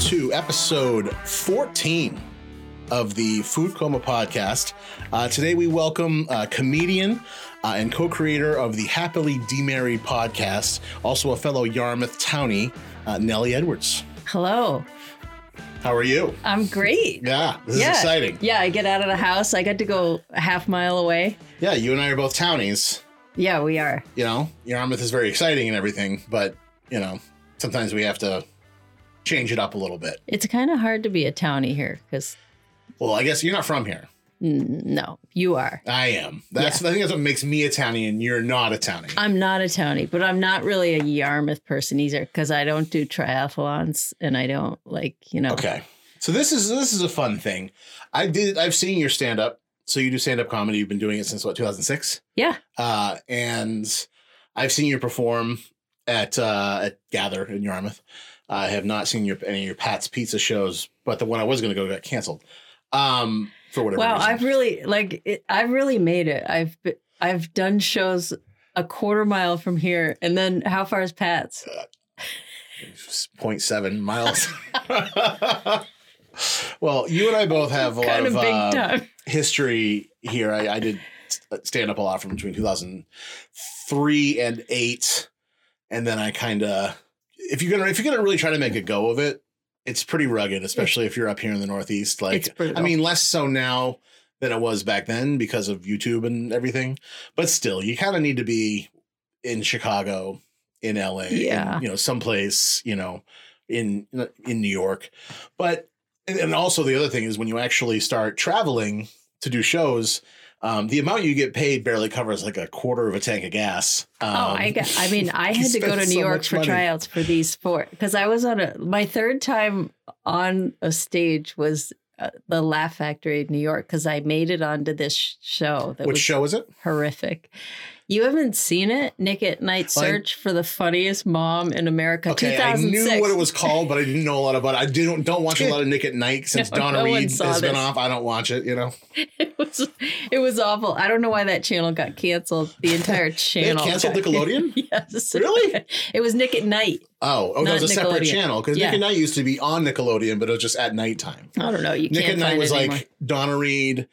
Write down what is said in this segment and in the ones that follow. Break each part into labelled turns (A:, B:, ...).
A: to episode 14 of the Food Coma podcast. Uh, today we welcome uh, comedian uh, and co-creator of the Happily Demarried podcast, also a fellow Yarmouth townie, uh, Nellie Edwards.
B: Hello.
A: How are you?
B: I'm great.
A: Yeah, this
B: yeah.
A: is exciting.
B: Yeah, I get out of the house. I got to go a half mile away.
A: Yeah, you and I are both townies.
B: Yeah, we are.
A: You know, Yarmouth is very exciting and everything, but you know, sometimes we have to change it up a little bit.
B: It's kind of hard to be a townie here because
A: Well, I guess you're not from here.
B: no, you are.
A: I am. That's I think that's what makes me a townie, and you're not a townie.
B: I'm not a townie, but I'm not really a Yarmouth person either because I don't do triathlons and I don't like, you know.
A: Okay. So this is this is a fun thing. I did I've seen your stand up. So you do stand up comedy. You've been doing it since what 2006.
B: Yeah.
A: Uh, and I've seen you perform at uh, at Gather in Yarmouth. I have not seen your any of your Pat's Pizza shows, but the one I was going to go got canceled. Um, for whatever.
B: Wow,
A: reason.
B: I've really like it, I've really made it. I've be- I've done shows a quarter mile from here, and then how far is Pat's?
A: 0.7 miles. well, you and I both have a
B: kind
A: lot
B: of
A: of uh, history here. I, I did stand up a lot from between 2003 and eight, and then I kind of, if you're gonna if you're gonna really try to make a go of it, it's pretty rugged, especially if you're up here in the Northeast. Like, I mean, less so now than it was back then because of YouTube and everything, but still, you kind of need to be in Chicago, in LA, in,
B: Yeah.
A: you know, someplace, you know, in in New York, but and also the other thing is when you actually start traveling to do shows, um, the amount you get paid barely covers like a quarter of a tank of gas. Um,
B: Oh, I got. I mean, I had to go to New
A: so
B: York for
A: money.
B: tryouts for these four because I was on a my third time on a stage was uh, the Laugh Factory in New York because I made it onto this show that
A: Which
B: was
A: show is it?
B: horrific. You haven't seen it, Nick at Nite
A: Well, I-
B: Search for the funniest mom in America.
A: Okay, I knew what it was called, but I didn't know a lot about it. I don't don't watch a lot of Nick at Nite since
B: No,
A: Donna
B: no
A: Reed has been off. I don't watch it. You know,
B: It was it was awful. I don't know why that channel got canceled. The entire channel
A: canceled
B: got-
A: Nickelodeon.
B: yes,
A: Really?
B: It was Nick at Nite.
A: Oh, oh, that was a separate channel because
B: Yeah.
A: Nick at Nite used to be on Nickelodeon, but it was just at nighttime.
B: I don't know. You
A: Nick at
B: Nite
A: was like
B: anymore.
A: Donna Reed,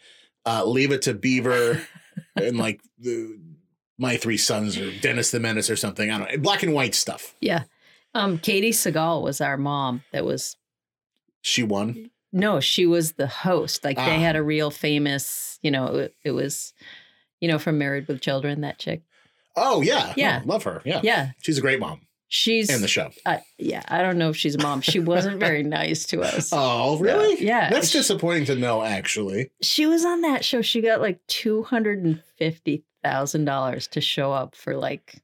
A: uh, Leave It to Beaver, and like the My Three Sons or Dennis the Menace or something. I don't know. Black and white stuff.
B: Yeah. Um, Katey Sagal was our mom. That was
A: She won.
B: no, she was the host. Like
A: Ah.
B: they had a real famous, you know, it, it was, you know, from Married with Children. That chick.
A: Oh yeah,
B: Yeah.
A: No, love her. Yeah,
B: Yeah,
A: she's a great mom
B: she's.
A: in the show.
B: uh, yeah, I don't know if she's a mom. She wasn't very nice to us.
A: Oh really?
B: Yeah.
A: That's
B: She-
A: disappointing to know. Actually,
B: She was on that show. She got like two hundred and fifty thousand dollars to show up for like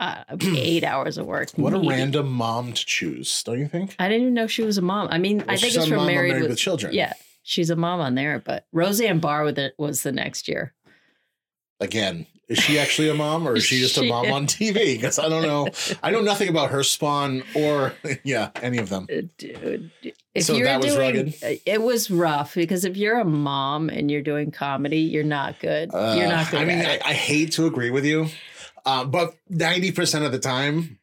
B: uh, eight hours of work.
A: what a random mom to choose, don't you think?
B: I didn't even know she was a mom. I mean, I think it's from Married,
A: Married
B: with,
A: with Children.
B: Yeah, she's a mom on there. But Roseanne Barr with it was the next year.
A: Again, is she actually a mom or is she just a
B: She-
A: mom on TV? Because I don't know. I know nothing about her spawn or yeah, any of them.
B: Uh, Dude, if
A: So
B: you're
A: that was
B: doing,
A: rugged?
B: uh, it was rough because if you're a mom and you're doing comedy, you're not good. you're not
A: Uh,
B: good.
A: I mean, I. I hate to agree with you, uh, but ninety percent of the time,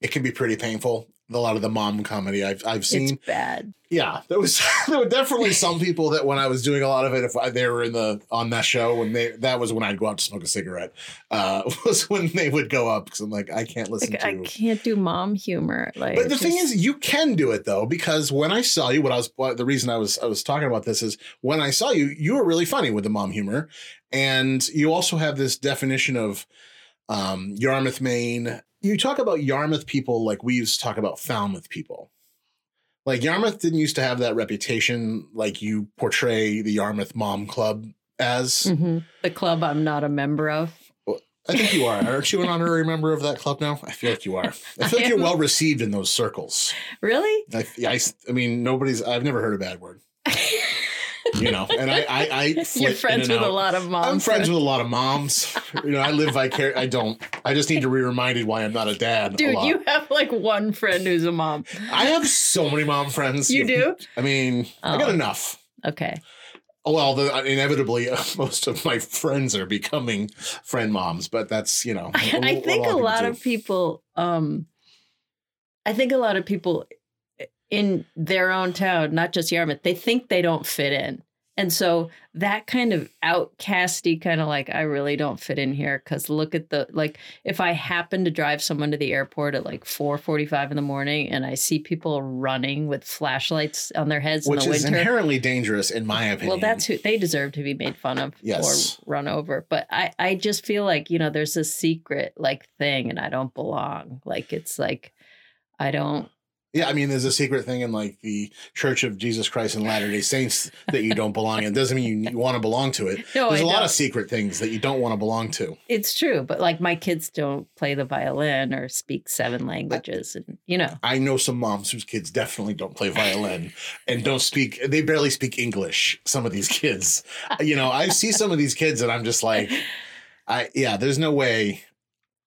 A: it can be pretty painful. A lot of the mom comedy I've I've seen,
B: it's bad.
A: yeah, there was there were definitely some people that when I was doing a lot of it, if I, they were in the on that show, when they that was when I'd go out to smoke a cigarette, uh, was when they would go up because I'm like I can't listen
B: Like,
A: to.
B: I can't do mom humor. Like,
A: But the thing is, you can do it though, because when I saw you, what I was, what, the reason I was, I was talking about this is when I saw you, you were really funny with the mom humor, and you also have this definition of um, Yarmouth, Maine. You talk about Yarmouth people like we used to talk about Falmouth people. Like Yarmouth didn't used to have that reputation, like you portray the Yarmouth Mom Club as.
B: Mhm. the club I'm not a member of.
A: I think you are. Aren't you an honorary member of that club now? I feel like you are. I feel like you're well received in those circles.
B: Really?
A: I, I, I mean, nobody's. I've never heard a bad word. You know, and I, I, I
B: You're friends with a
A: out.
B: lot of moms.
A: I'm friends with a lot of moms. You know, I live vicar. I don't. I just need to be reminded why I'm not a dad. a
B: Dude,
A: lot.
B: you have like one friend who's a mom.
A: I have so many mom friends.
B: You do?
A: I mean, I got
B: Oh.
A: enough.
B: Okay.
A: Well, the, inevitably, uh, most of my friends are becoming friend moms, but that's you know.
B: I, I think a lot of people um I think a lot of people in their own town, not just Yarmouth, they think they don't fit in. And so that kind of outcasty kind of like I really don't fit in here because look at the like if I happen to drive someone to the airport at like four forty five in the morning and I see people running with flashlights on their heads
A: Which
B: in the
A: is
B: winter.
A: inherently dangerous, in my opinion.
B: Well, that's who they deserve to be made fun of
A: Yes.
B: or run over. But I, I just feel like, you know, there's a secret like thing and I don't belong. Like it's like I don't
A: Yeah, I mean, there's a secret thing in like the Church of Jesus Christ and Latter Day Saints that you don't belong in. Doesn't mean you want to belong to it.
B: no,
A: There's
B: I
A: a lot
B: don't.
A: of secret things that you don't want to belong to.
B: it's true. But like my kids don't play the violin or speak seven languages and you know.
A: I know some moms whose kids definitely don't play violin and don't speak. They barely speak English. Some of these kids, you know, I see some of these kids and I'm just like, I yeah, there's no way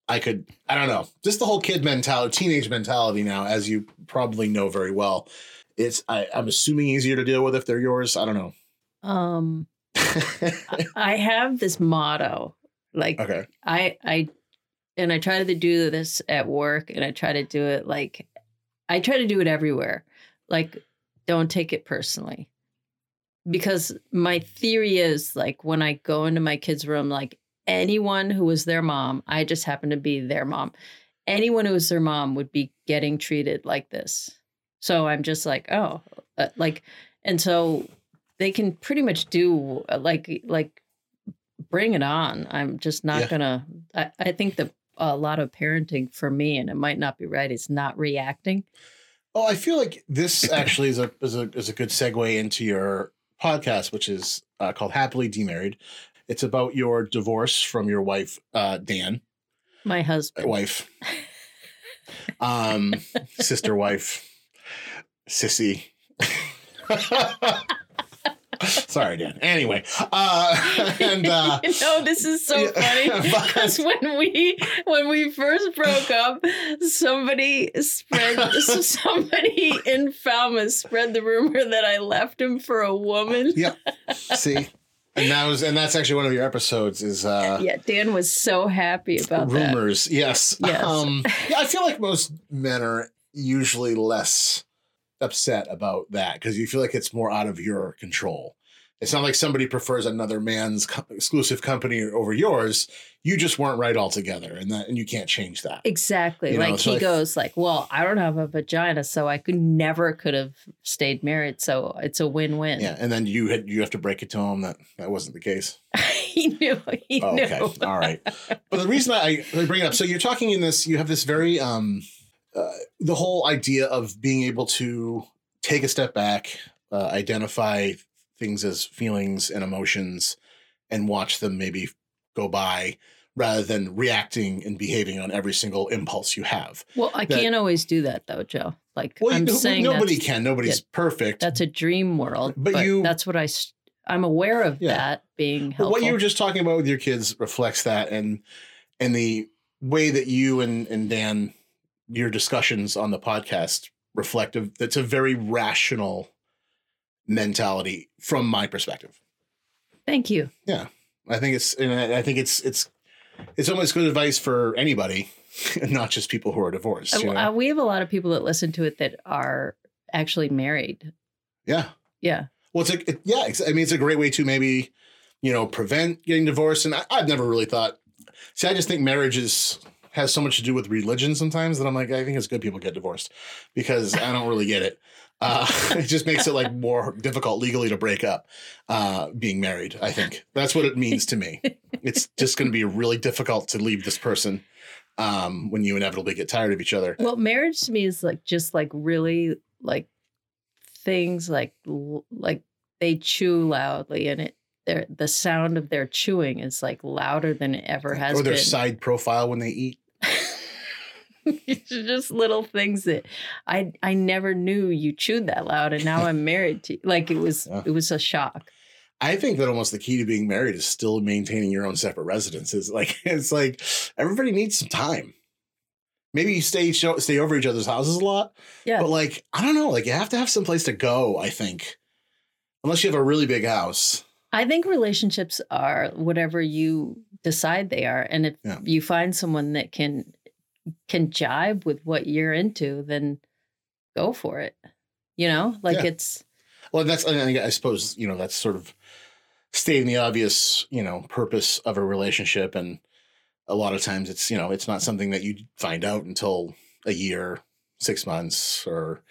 A: I could. I don't know. Just the whole kid mentality, teenage mentality now, as you probably know very well. It's I, I'm assuming easier to deal with if they're yours. I don't know.
B: Um I have this motto. Like
A: okay.
B: I I and I try to do this at work and I try to do it like I try to do it everywhere. Like don't take it personally. Because my theory is like when I go into my kids' room like anyone who was their mom, I just happen to be their mom. Anyone who was their mom would be getting treated like this. So I'm just like, oh, uh, like and so they can pretty much do uh, like like bring it on. I'm just not
A: Yeah.
B: gonna. I, I think that a lot of parenting for me, and it might not be right, is not reacting.
A: Oh, I feel like this actually is a is a is a good segue into your podcast, which is uh, called Happily Demarried. It's about your divorce from your wife, uh, Dan,
B: My husband.
A: wife, um, sister, wife, sissy. Sorry, Dan. Anyway, uh, and uh,
B: you know, this is so funny because when we when we first broke up, somebody spread somebody in Falmouth spread the rumor that I left him for a woman.
A: Yep. see, and that was and that's actually one of your episodes is uh,
B: Yeah, Dan was so happy about that.
A: rumors. Yes.
B: Yes.
A: Um, yeah, I feel like most men are usually less upset about that because you feel like it's more out of your control. It's not like somebody prefers another man's co- exclusive company over yours. You just weren't right altogether, and that and you can't change that.
B: Exactly.
A: You
B: like he
A: I-
B: goes like, "Well, I don't have a vagina, so I could never could have stayed married, so it's a win-win."
A: Yeah, and then you had you have to break it to him that that wasn't the case.
B: he knew. He
A: Oh,
B: knew.
A: okay, all right. But the reason I, I bring it up, so you're talking in this, you have this very um, uh, the whole idea of being able to take a step back, uh, identify things as feelings and emotions, and watch them maybe go by, rather than reacting and behaving on every single impulse you have.
B: Well, I
A: That-
B: can't always do that though, Joe. Like
A: Well,
B: I'm saying,
A: nobody can. Nobody's perfect.
B: That's a dream world,
A: But
B: but,
A: you-
B: that's what I I'm aware of
A: Yeah.
B: that being helpful.
A: what you were just talking about with your kids reflects that, and and the way that you and and Dan, your discussions on the podcast reflect of that's a very rational mentality from my perspective.
B: Thank you. Yeah.
A: I think it's and I think it's it's it's almost good advice for anybody, not just people who are divorced. You know?
B: Uh, we have a lot of people that listen to it that are actually married.
A: yeah.
B: Yeah.
A: Well, it's a it, yeah. It's, I mean, it's a great way to maybe you know prevent getting divorced. And I, I've never really thought. See, I just think marriage is has so much to do with religion sometimes that I'm like, I think it's good people get divorced because I don't really get it. Uh, it just makes it like more difficult legally to break up uh, being married. I think that's what it means to me. It's just going to be really difficult to leave this person um, when you inevitably get tired of each other.
B: Well, marriage to me is like just like really like things like like they chew loudly and it their the sound of their chewing is like louder than it ever has
A: or their
B: been.
A: side profile when they eat.
B: it's just little things that I I never knew you chewed that loud and now I'm married to you. Like it was
A: Yeah.
B: it was a shock.
A: I think that almost the key to being married is still maintaining your own separate residences. Like it's like everybody needs some time. Maybe you stay show, stay over each other's houses a lot,
B: Yeah.
A: but like I don't know, like you have to have some place to go. I think, unless you have a really big house.
B: I think relationships are whatever you decide they are. And if
A: Yeah.
B: you find someone that can can jibe with what you're into, then go for it. You know, like
A: Yeah.
B: it's
A: Well, that's I, I suppose you know that's sort of stating the obvious, you know, purpose of a relationship, and a lot of times it's you know it's not something that you find out until a year, six months, or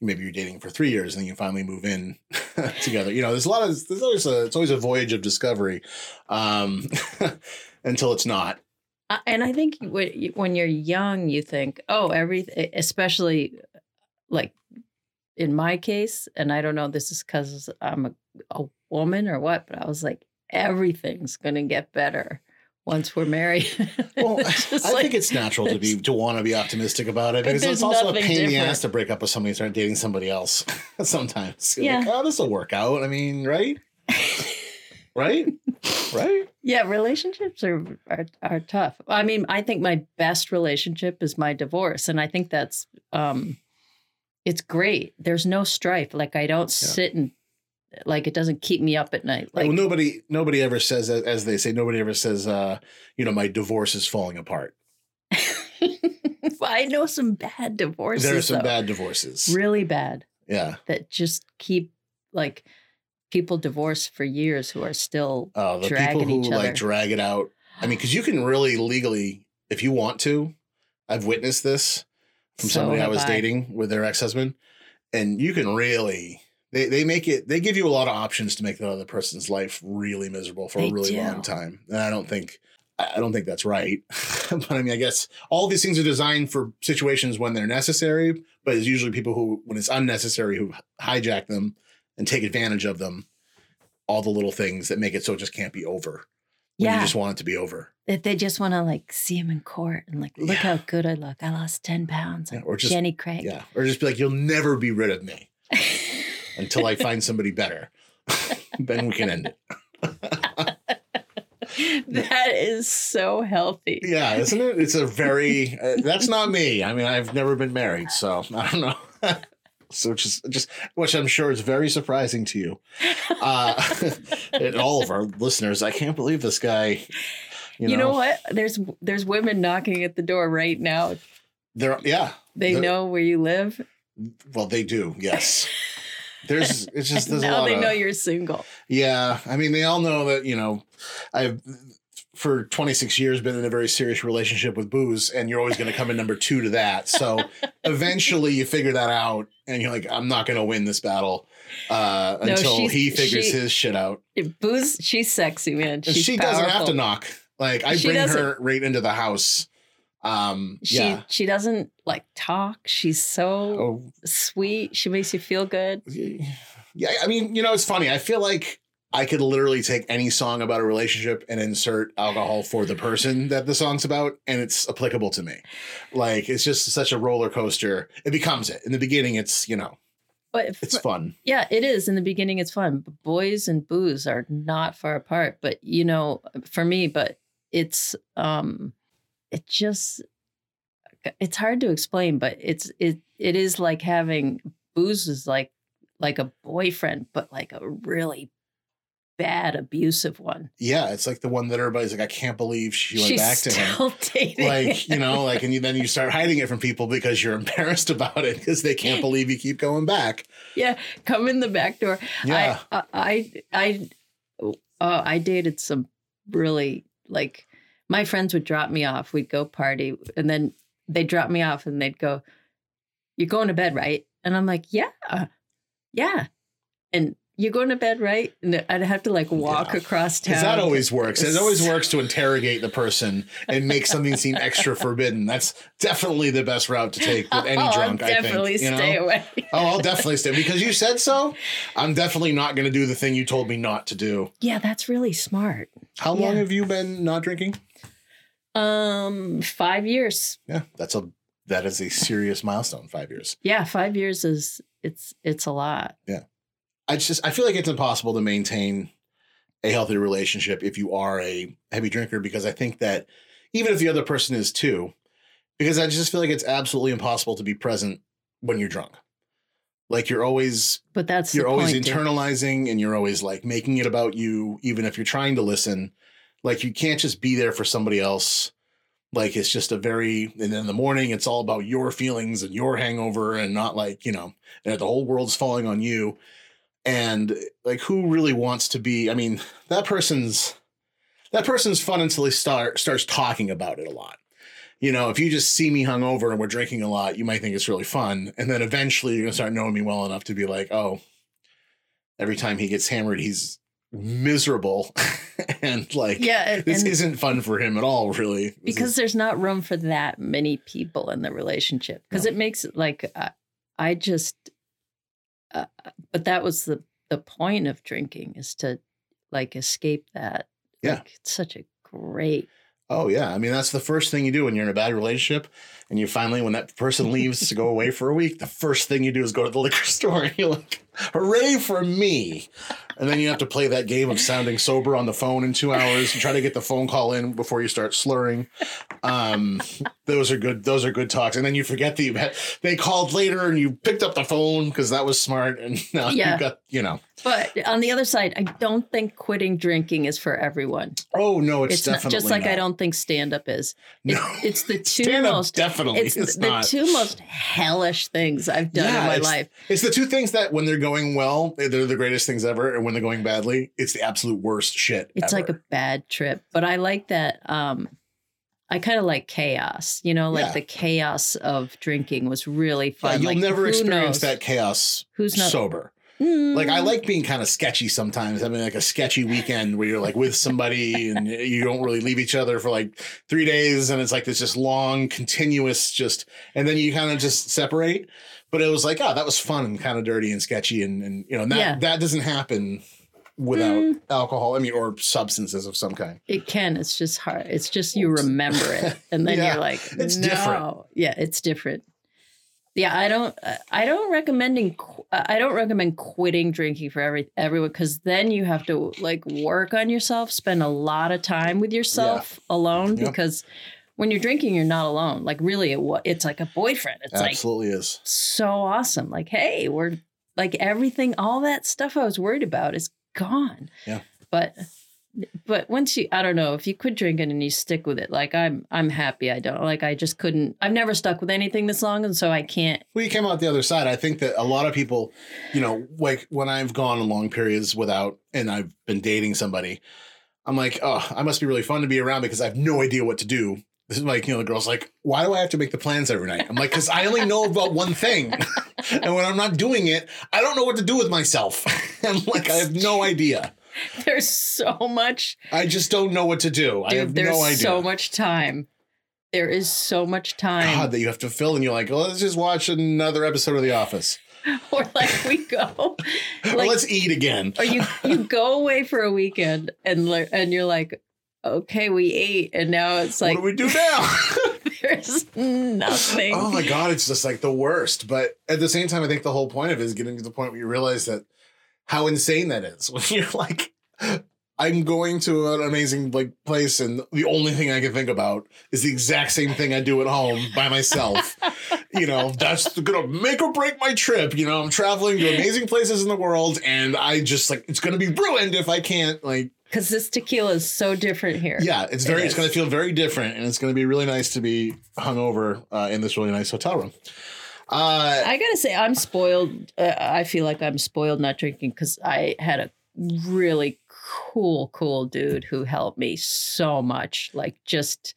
A: maybe you're dating for three years and then you finally move in together. You know, there's a lot of there's always a it's always a voyage of discovery um, until it's not.
B: And I think when you- when you're young, you think, oh, everything, especially like in my case, and I don't know, this is because I'm a, a woman or what, but I was like, everything's gonna get better once we're married.
A: Well, I
B: like-
A: think it's natural to be to want to be optimistic about it because it's also a pain in the ass to break up with somebody and start dating somebody else. Sometimes, You're
B: Yeah.
A: like, oh, this will work out. I mean, right, right, right.
B: Yeah, relationships are, are are tough. I mean, I think my best relationship is my divorce, and I think that's um, it's great. There's no strife. Like I don't sit and like it doesn't keep me up at night. Like
A: well, nobody, nobody ever says, as they say, nobody ever says, uh, you know, my divorce is falling apart.
B: I know some bad divorces.
A: there are some
B: though.
A: bad divorces.
B: really bad
A: Yeah.
B: that just keep like people divorce for years who are still
A: oh, the
B: Dragging
A: people who
B: each other.
A: like drag it out. I mean, because you can really legally, if you want to, I've witnessed this from
B: So
A: somebody I was
B: I.
A: dating with their ex husband, and you can really. They, they make it they give you a lot of options to make the other person's life really miserable for
B: They
A: a really
B: do.
A: long time and i don't think I don't think that's right but i mean i guess all these things are designed for situations when they're necessary but it's usually people who when it's unnecessary who hijack them and take advantage of them all the little things that make it so it just can't be over when
B: yeah
A: you just want it to be over
B: that they just want to like see him in court and like look
A: Yeah.
B: how good I look. I lost ten pounds.
A: Yeah, or just-
B: Jenny Craig.
A: yeah or just be like you'll never be rid of me until i find somebody better then we can end it
B: that is so healthy.
A: Yeah, isn't it? It's a very uh, that's not me. I mean, I've never been married, so I don't know. So which is just which I'm sure is very surprising to you, uh, and all of our listeners. I can't believe this guy. You,
B: You, know, what? There's there's women knocking at the door right now.
A: They're yeah.
B: They know where you live.
A: Well, they do. Yes. There's it's just there's a
B: now they
A: of
B: know you're single.
A: Yeah, I mean, they all know that you know, I've for 26 years been in a very serious relationship with booze, and you're always going to come in number two to that. So eventually, you figure that out, and you're like, I'm not going to win this battle uh,
B: No,
A: until he figures
B: she-
A: his shit out.
B: Booze, she's sexy, man. She's
A: she doesn't have to knock. Like I
B: She
A: bring her right into the house. Um,
B: She
A: yeah.
B: she doesn't like talk. She's so
A: Oh,
B: sweet. She makes you feel good.
A: yeah. I mean, you know, it's funny. I feel like I could literally take any song about a relationship and insert alcohol for the person that the song's about, and it's applicable to me. Like it's just such a roller coaster. It becomes it. In the beginning, it's you know,
B: But
A: it's fun.
B: yeah, it is. In the beginning, it's fun. Boys and booze are not far apart. But you know, for me, but it's um, it just it's hard to explain. But it's it it is like having booze is like like a boyfriend, but like a really bad abusive one.
A: Yeah, it's like the one that everybody's like, I can't believe she went
B: She's
A: back to him.
B: dating.
A: Like you know, like and you, then you start hiding it from people because you're embarrassed about it because they can't believe you keep going back.
B: yeah, come in the back door.
A: Yeah,
B: I I I uh, I dated some really like my friends would drop me off. We'd go party, and then they'd drop me off, and they'd go, "You're going to bed, right?" And I'm like, "Yeah, yeah." And you're going to bed, right? And I'd have to like walk
A: Yeah.
B: across town.
A: Because that always works. It always works to interrogate the person and make something seem extra forbidden. That's definitely the best route to take with any
B: oh,
A: drunk.
B: I'll
A: I
B: definitely
A: think. You
B: stay
A: know?
B: away.
A: Oh, I'll definitely stay because you said so. I'm definitely not going to do the thing you told me not to do.
B: Yeah, that's really smart.
A: How long have you been not drinking?
B: Um, five years.
A: Yeah, that's a that is a serious milestone. Five years.
B: Yeah, five years is it's it's a lot.
A: I just I feel like it's impossible to maintain a healthy relationship if you are a heavy drinker because I think that even if the other person is too, because I just feel like it's absolutely impossible to be present when you're drunk. Like you're always
B: But that's
A: you're always
B: point, dude.
A: internalizing and you're always like making it about you even if you're trying to listen. Like you can't just be there for somebody else Like it's just a very, and in the morning, it's all about your feelings and your hangover and not like, you know, the whole world's falling on you. And like, who really wants to be? I mean, that person's, that person's fun until he start starts talking about it a lot. You know, if you just see me hungover and we're drinking a lot, you might think it's really fun. And then eventually you're gonna start knowing me well enough to be like, oh, every time he gets hammered, he's miserable and like
B: Yeah, and,
A: this
B: and
A: isn't fun for him at all, really.
B: Because
A: is-
B: there's not room for that many people in the relationship because
A: No.
B: it makes it like uh, I just. Uh, but that was the the point of drinking is to like escape that.
A: Yeah.
B: Like, it's such a great.
A: oh yeah, I mean that's the first thing you do when you're in a bad relationship, and you finally when that person leaves to go away for a week, the first thing you do is go to the liquor store and you're like, "Hooray for me!" And then you have to play that game of sounding sober on the phone in two hours and try to get the phone call in before you start slurring. Um, those are good. Those are good talks. And then you forget that you had, they called later and you picked up the phone because that was smart. And now
B: Yeah.
A: you got you know.
B: But on the other side, I don't think quitting drinking is for everyone.
A: Oh no, it's,
B: It's, not,
A: definitely
B: just like I don't think stand up is. It-
A: No.
B: it's the two most
A: definitely
B: It's,
A: is
B: the two most hellish things I've done
A: Yeah,
B: in my
A: it's-
B: life.
A: It's the two things that when they're going well, they're the greatest things ever, and when they're going badly, it's the absolute worst shit.
B: It's like a bad trip, but I like that. Um, I kind of like chaos. You know, like
A: Yeah.
B: the chaos of drinking was really
A: Yeah,
B: fun.
A: you'll
B: like,
A: never experience
B: knows?
A: that chaos
B: Who's not
A: sober.
B: Mm,
A: Like I like being kind of sketchy sometimes. I mean, like a sketchy weekend where you're like with somebody and you don't really leave each other for like three days, and it's like this just long, continuous, just, and then you kind of just separate. But it was like, oh, that was fun and kind of dirty and sketchy, and and you know and that
B: Yeah.
A: that doesn't happen without
B: Mm.
A: alcohol. I mean, or substances of some kind.
B: It can. It's just hard. It's just you remember it, and then
A: Yeah,
B: you're like,
A: it's
B: no.
A: different.
B: Yeah, it's different. Yeah, I don't. uh, I don't recommending. qu- uh, I don't recommend quitting drinking for every everyone because then you have to like work on yourself, spend a lot of time with yourself alone.
A: Yeah.
B: Because when you're drinking, you're not alone. Like really, it, it's like a boyfriend. It's like
A: Absolutely is.
B: so awesome. Like, hey, we're like everything, all that stuff I was worried about is gone.
A: Yeah.
B: But but once you I don't know, if you quit drinking and you stick with it, like I'm I'm happy I don't. Like I just couldn't I've never stuck with anything this long and so I can't
A: Well, you came out the other side. I think that a lot of people, you know, like when I've gone long periods without and I've been dating somebody, I'm like, oh, I must be really fun to be around because I have no idea what to do. This is like, you know, the girl's like, why do I have to make the plans every night? I'm like, because I only know about one thing. and when I'm not doing it, I don't know what to do with myself. I'm like, I have no idea.
B: there's so much
A: I just don't know what to do. I have
B: there's
A: no idea.
B: so much time. There is so much time.
A: God, that you have to fill, and you're like, well, let's just watch another episode of The Office,
B: or like we go
A: or
B: like
A: let's eat again.
B: or you you go away for a weekend and and you're like okay we ate and now it's like
A: what do we do now?
B: there's nothing
A: Oh my god, it's just like the worst. But at the same time, I think the whole point of it is getting to the point where you realize that how insane that is. When you're like, I'm going to an amazing like place, and the only thing I can think about is the exact same thing I do at home by myself. you know, that's gonna make or break my trip. You know, I'm traveling to amazing places in the world, and I just like it's gonna be ruined if I can't like.
B: because this tequila is so different here
A: Yeah, it's very.
B: It
A: it's gonna feel very different, and it's gonna be really nice to be hungover uh, in this really nice hotel room. Uh,
B: i gotta say i'm spoiled uh, i feel like i'm spoiled not drinking because i had a really cool cool dude who helped me so much like just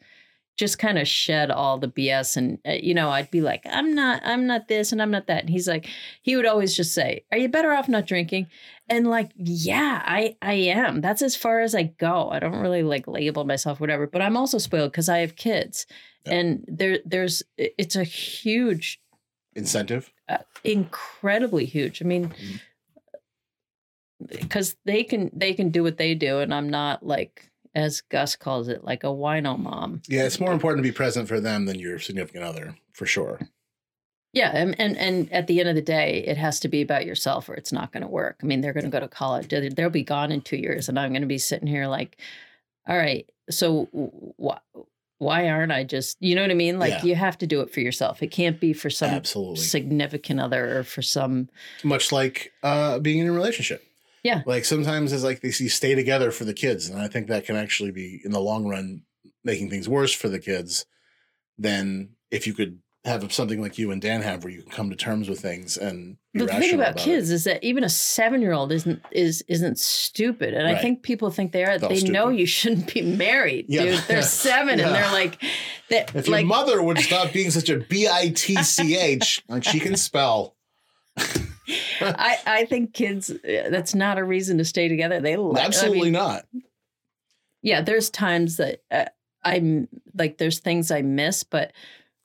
B: just kind of shed all the bs and uh, you know i'd be like i'm not i'm not this and i'm not that. And he's like he would always just say are you better off not drinking? And like yeah i i am. That's as far as i go. I don't really like label myself whatever but i'm also spoiled because i have kids.
A: Yeah.
B: and there there's it's a huge
A: incentive.
B: uh, incredibly huge. I mean,
A: Mhm.
B: because they can they can do what they do, and I'm not like as Gus calls it, like a wino mom.
A: Yeah, it's more important to be present for them than your significant other, for sure.
B: Yeah, and and, and at the end of the day, it has to be about yourself, or it's not going to work. I mean, they're going to go to college; They'll- be gone in two years, and I'm going to be sitting here like, all right, so why why aren't I just, you know what I mean? Like
A: Yeah.
B: you have to do it for yourself. It can't be for some
A: Absolutely.
B: significant other or for some
A: Much like uh, being in a relationship.
B: Yeah.
A: Like sometimes it's like they see stay together for the kids, and I think that can actually be in the long run making things worse for the kids than if you could have something like you and Dan have where you can come to terms with things and
B: the thing about,
A: about
B: kids
A: it.
B: is that even a seven year old isn't is isn't stupid, and I think people think they are.
A: They're
B: They know you shouldn't be married,
A: Yeah.
B: dude. They're seven,
A: Yeah.
B: and they're like, that
A: If your mother would stop being such a B I T C H, like she can spell.
B: I I think kids. uh, That's not a reason to stay together. They like, I
A: Absolutely
B: mean,
A: not.
B: yeah there's times that uh, i'm like there's things i miss but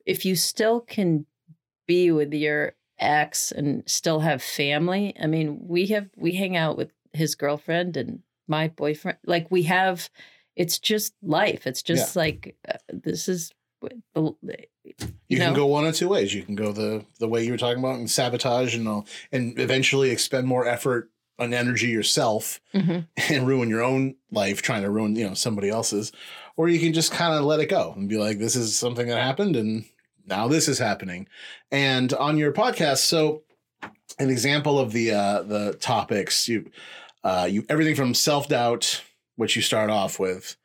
B: if you still can be with your ex and still have family i mean we have we hang out with his girlfriend and my boyfriend like we have it's just life it's just like uh, this is the
A: You,
B: you,
A: can go one of two ways. You can go the the way you were talking about and sabotage and all, and eventually expend more effort and energy yourself
B: Mhm.
A: and ruin your own life trying to ruin you know somebody else's, or you can just kind of let it go and be like, this is something that happened and now this is happening. And on your podcast, so an example of the uh, the topics you uh, you everything from self doubt, which you start off with.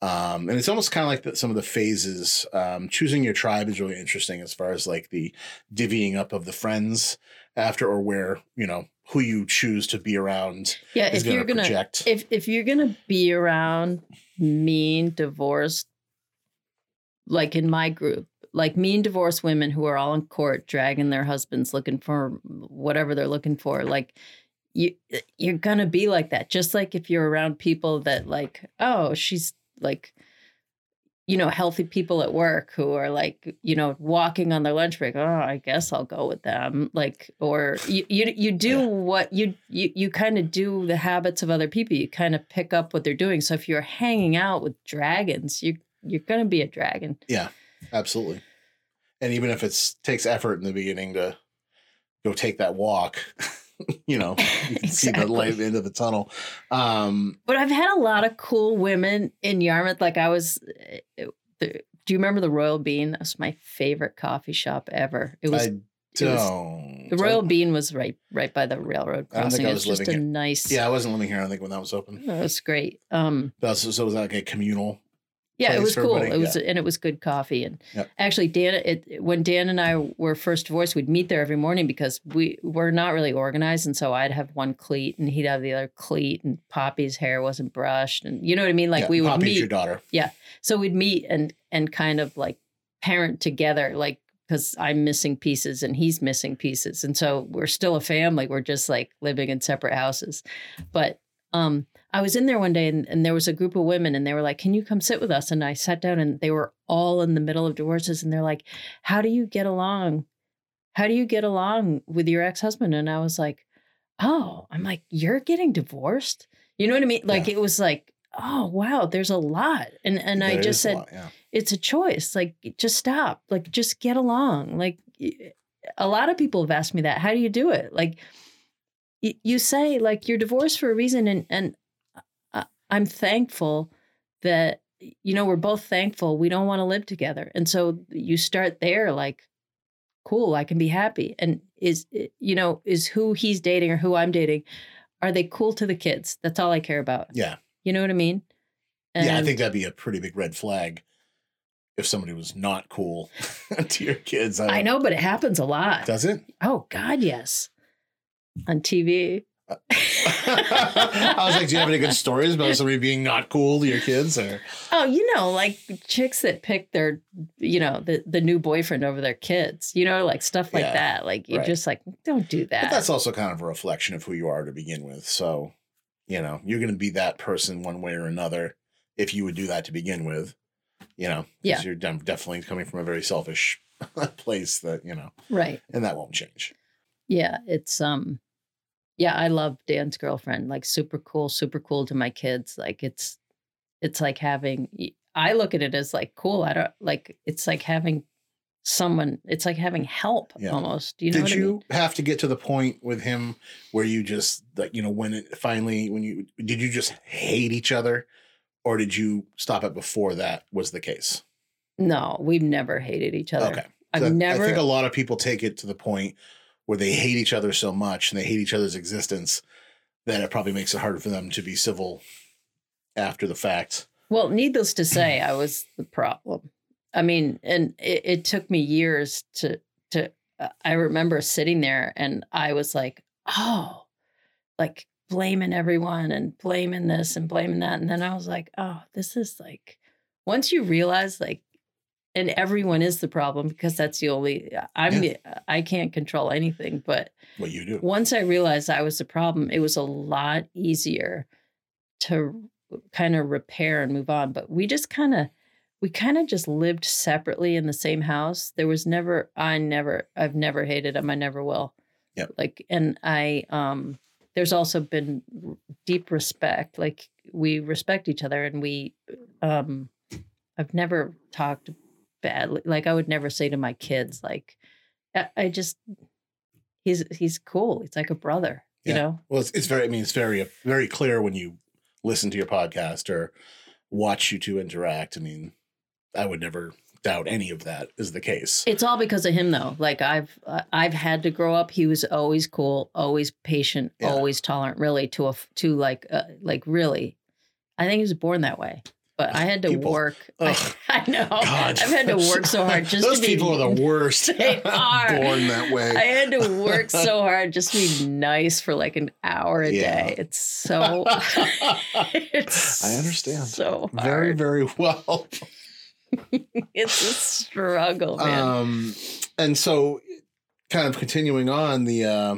A: Um, and it's almost kind of like the, some of the phases. Um, choosing your tribe is really interesting as far as like the divvying up of the friends after, or where you know who you choose to be around
B: yeah
A: is
B: if
A: going
B: you're gonna
A: project.
B: if if you're gonna be around mean divorced like in my group like mean divorced women who are all in court dragging their husbands looking for whatever they're looking for like you eh, you're gonna be like that just like if you're around people that like oh she's like you know healthy people at work who are like you know walking on their lunch break oh i guess i'll go with them like or you you, you do
A: Yeah.
B: what you you, you kind of do the habits of other people you kind of pick up what they're doing so if you're hanging out with dragons you you're gonna be a dragon Yeah,
A: Absolutely. And even if it takes effort in the beginning to go take that walk, you know, you can see the light at the end of the tunnel. Um,
B: But I've had a lot of cool women in Yarmouth. Like I was, uh, do you remember the Royal Bean? that's my favorite coffee shop ever. It was
A: I
B: it was- the Royal Bean was right right by the railroad
A: I don't think
B: crossing.
A: I
B: It
A: was
B: was just a
A: living
B: nice.
A: Yeah, I wasn't living here. I think when that was open.
B: it was great. Um,
A: That was, so it was like a communal.
B: Yeah, it was cool.
A: everybody?
B: It was and it was good coffee. And
A: Yep.
B: actually, Dan, it when Dan and I were first divorced, we'd meet there every morning because we were not really organized, and so I'd have one cleat and he'd have the other cleat, and Poppy's hair wasn't brushed, and you know what I mean. Like
A: yeah,
B: we would
A: Poppy's
B: meet.
A: your daughter.
B: Yeah, so we'd meet and and kind of like parent together like because i'm missing pieces and he's missing pieces and so we're still a family we're just like living in separate houses but um i was in there one day and, and there was a group of women and they were like can you come sit with us and i sat down and they were all in the middle of divorces and they're like how do you get along how do you get along with your ex-husband and i was like oh i'm like you're getting divorced you know what i mean like
A: Yeah.
B: it was like oh wow there's a lot and and i just said
A: lot, yeah.
B: it's a choice. Like, just stop. Like, just get along. Like, a lot of people have asked me that. How do you do it? Like, you say like you're divorced for a reason, and and I'm thankful that you know we're both thankful we don't want to live together, and so you start there. Like, cool, I can be happy. And is eh, you know is who he's dating or who I'm dating, are they cool to the kids? That's all I care about.
A: Yeah.
B: You know what I mean?
A: yeah, I think that'd be a pretty big red flag if somebody was not cool to your kids.
B: I
A: don't-
B: know, but it happens a lot.
A: Does it?
B: Oh God, yes. On TV.
A: I was like, do you have any good stories about somebody being not cool to your kids? Or
B: oh, you know, like chicks that pick their, you know, the the new boyfriend over their kids. You know, like stuff like
A: Yeah,
B: that. Like you're
A: right.
B: just like, don't do that.
A: but that's also kind of a reflection of who you are to begin with. So, you know, you're going to be that person one way or another if you would do that to begin with. You know,
B: Yeah.
A: you're definitely coming from a very selfish place that you know,
B: right.
A: and that won't change.
B: Yeah. It's um. Yeah, I love Dan's girlfriend. Like super cool, super cool to my kids. Like it's, it's like having. I look at it as like cool. I don't like. It's like having someone. It's like having help
A: Yeah.
B: almost. You know
A: Did
B: what I
A: you
B: mean?
A: have to get to the point with him where you just like you know when it finally when you did you just hate each other, or did you stop it before that was the case?
B: No, we've never hated each other.
A: Okay.
B: I've
A: So
B: never.
A: I think a lot of people take it to the point where they hate each other so much and they hate each other's existence that it probably makes it harder for them to be civil after the fact.
B: Well, needless to say, I was the problem. I mean, and it, it took me years to to. Uh, I remember sitting there, and I was like, "Oh, like blaming everyone and blaming this and blaming that," and then I was like, "Oh, this is like." Once you realize, like, and everyone is the problem because that's the only I'm
A: Yeah.
B: I can't control anything, but
A: What you do?
B: once I realized I was the problem, it was a lot easier to kind of repair and move on. But we just kind of, we kind of just lived separately in the same house. There was never, I never, I've never hated him. I never will.
A: Yeah.
B: Like, and I, um, there's also been deep respect. Like we respect each other and we, um, I've never talked badly. Like I would never say to my kids, like, I, I just, he's he's cool. He's like a brother, you know.
A: Well, it's, it's very. I mean, it's very very clear when you listen to your podcast or watch you two interact. I mean, I would never doubt any of that is the case.
B: It's all because of him, though. Like I've I've had to grow up. He was always cool, always patient,
A: Yeah.
B: always tolerant. Really, to a to like uh, like really, I think he was born that way. But I had to
A: People-
B: work. I,
A: Ugh.
B: I know.
A: God,
B: I've had to work so hard just
A: Those
B: to be.
A: people are the worst.
B: They are.
A: Born that way.
B: I had to work so hard just to be nice for like an hour a
A: Yeah.
B: day. It's so. it's
A: I understand.
B: So hard.
A: very very well.
B: it's a struggle, man.
A: Um, and so, kind of continuing on the uh,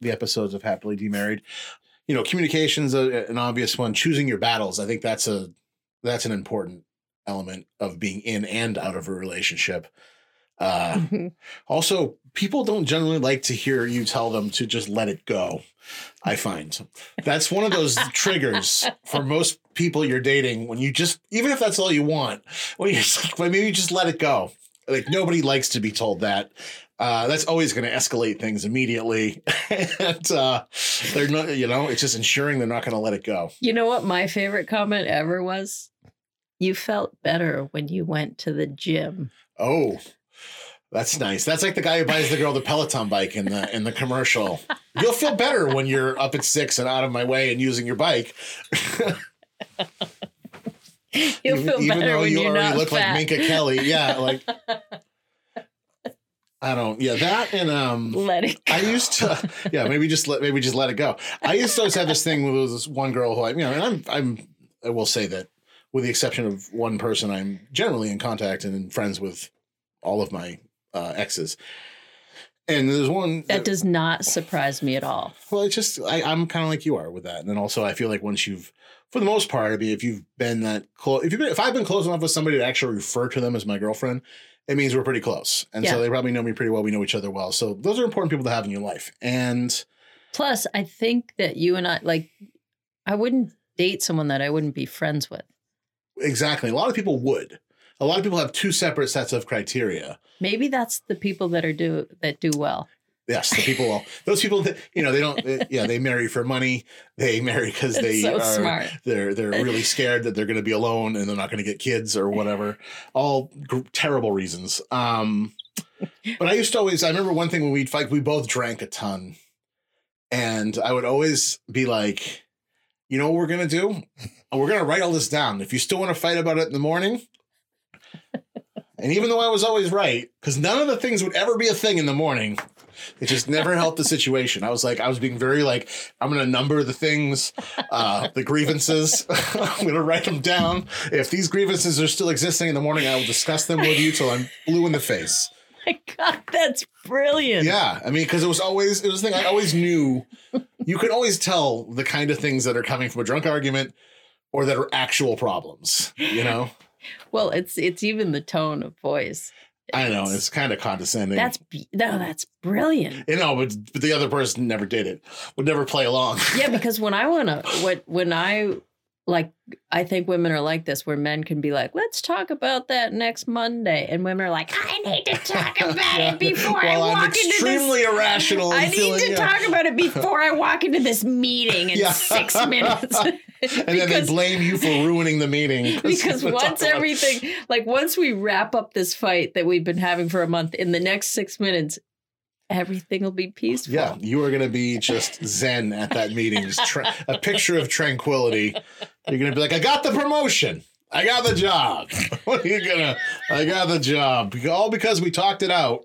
A: the episodes of Happily Demarried, you know, communication's a, an obvious one. Choosing your battles, I think that's a that's an important element of being in and out of a relationship. Uh,
B: Mhm.
A: also, people don't generally like to hear you tell them to just let it go. I find that's one of those triggers for most people you're dating when you just, even if that's all you want, well, you're just like, well, maybe just let it go. Like nobody likes to be told that. Uh, that's always going to escalate things immediately, and uh, they're not. You know, it's just ensuring they're not going to let it go.
B: You know what my favorite comment ever was? You felt better when you went to the gym.
A: Oh, that's nice. That's like the guy who buys the girl the Peloton bike in the in the commercial. You'll feel better when you're up at six and out of my way and using your bike.
B: You'll feel
A: even
B: better
A: though
B: when
A: you
B: you're
A: already
B: not
A: look
B: fat.
A: like Minka Kelly. Yeah, like I don't. Yeah, that and um.
B: Let it go.
A: I used to, yeah, maybe just let maybe just let it go. I used to always have this thing with this one girl who I, you know, and I'm I'm I will say that with the exception of one person, I'm generally in contact and friends with all of my uh, exes. And there's one
B: that does not surprise me at all.
A: well, it's just I, I'm kind of like you are with that, and then also I feel like once you've, for the most part, I mean, if you've been that close, if you've been, if I've been close enough with somebody to actually refer to them as my girlfriend, it means we're pretty close, and so they probably know me pretty well. We know each other well, so those are important people to have in your life. And
B: Plus, I think that you and I, like, I wouldn't date someone that I wouldn't be friends with.
A: Exactly, a lot of people would. A lot of people have two separate sets of criteria.
B: Maybe that's the people that are do that do well.
A: Yes, the people, those people that you know, they don't. they- yeah, they marry for money. They marry because they
B: so
A: are
B: smart.
A: they're they're really scared that they're going to be alone and they're not going to get kids or whatever. All gr- terrible reasons. Um, but I used to always. I remember one thing when we'd fight. We both drank a ton, and I would always be like, "You know what we're gonna do? We're gonna write all this down. If you still want to fight about it in the morning." And even though I was always right, because none of the things would ever be a thing in the morning, it just never helped the situation. I was like, I was being very like, I'm going to number the things, uh, the grievances. I'm going to write them down. If these grievances are still existing in the morning, I will discuss them with you till I'm blue in the face.
B: My God, that's brilliant.
A: Yeah, I mean, because it was always it was the thing. I always knew you could always tell the kind of things that are coming from a drunk argument or that are actual problems. You know,
B: Well, it's it's even the tone of voice.
A: I know it's kind of condescending.
B: That's no, that's brilliant.
A: you know, but, but the other person never did it. Would never play along.
B: Yeah, because when I want to, what when I like, I think women are like this, where men can be like, "Let's talk about that next Monday," and women are like, "I need to talk about
A: Yeah.
B: it before I
A: Well, I'm
B: walk into this."
A: extremely irrational.
B: I need
A: feeling,
B: to
A: yeah.
B: talk about it before I walk into this meeting in
A: Yeah.
B: six minutes.
A: And then they blame you for ruining the meeting.
B: because once everything, like once we wrap up this fight that we've been having for a month, in the next six minutes, everything will be peaceful.
A: Yeah, you are going to be just zen at that meeting. Just tra- a picture of tranquility. You're going to be like, I got the promotion. I got the job. What are you gonna? I got the job. All because we talked it out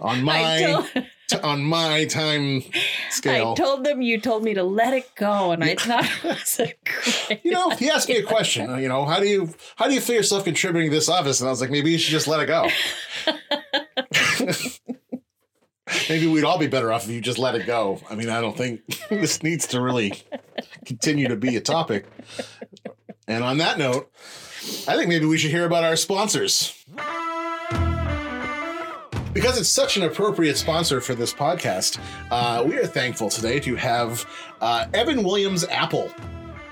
A: on my t- on my time scale.
B: I told them you told me to let it go, and I thought it was a great.
A: you know, he asked me a question. You know, how do you how do you feel yourself contributing to this office? And I was like, maybe you should just let it go. Maybe we'd all be better off if you just let it go. I mean, I don't think this needs to really continue to be a topic. And on that note, I think maybe we should hear about our sponsors. Because it's such an appropriate sponsor for this podcast, uh, we are thankful today to have uh, Evan Williams Apple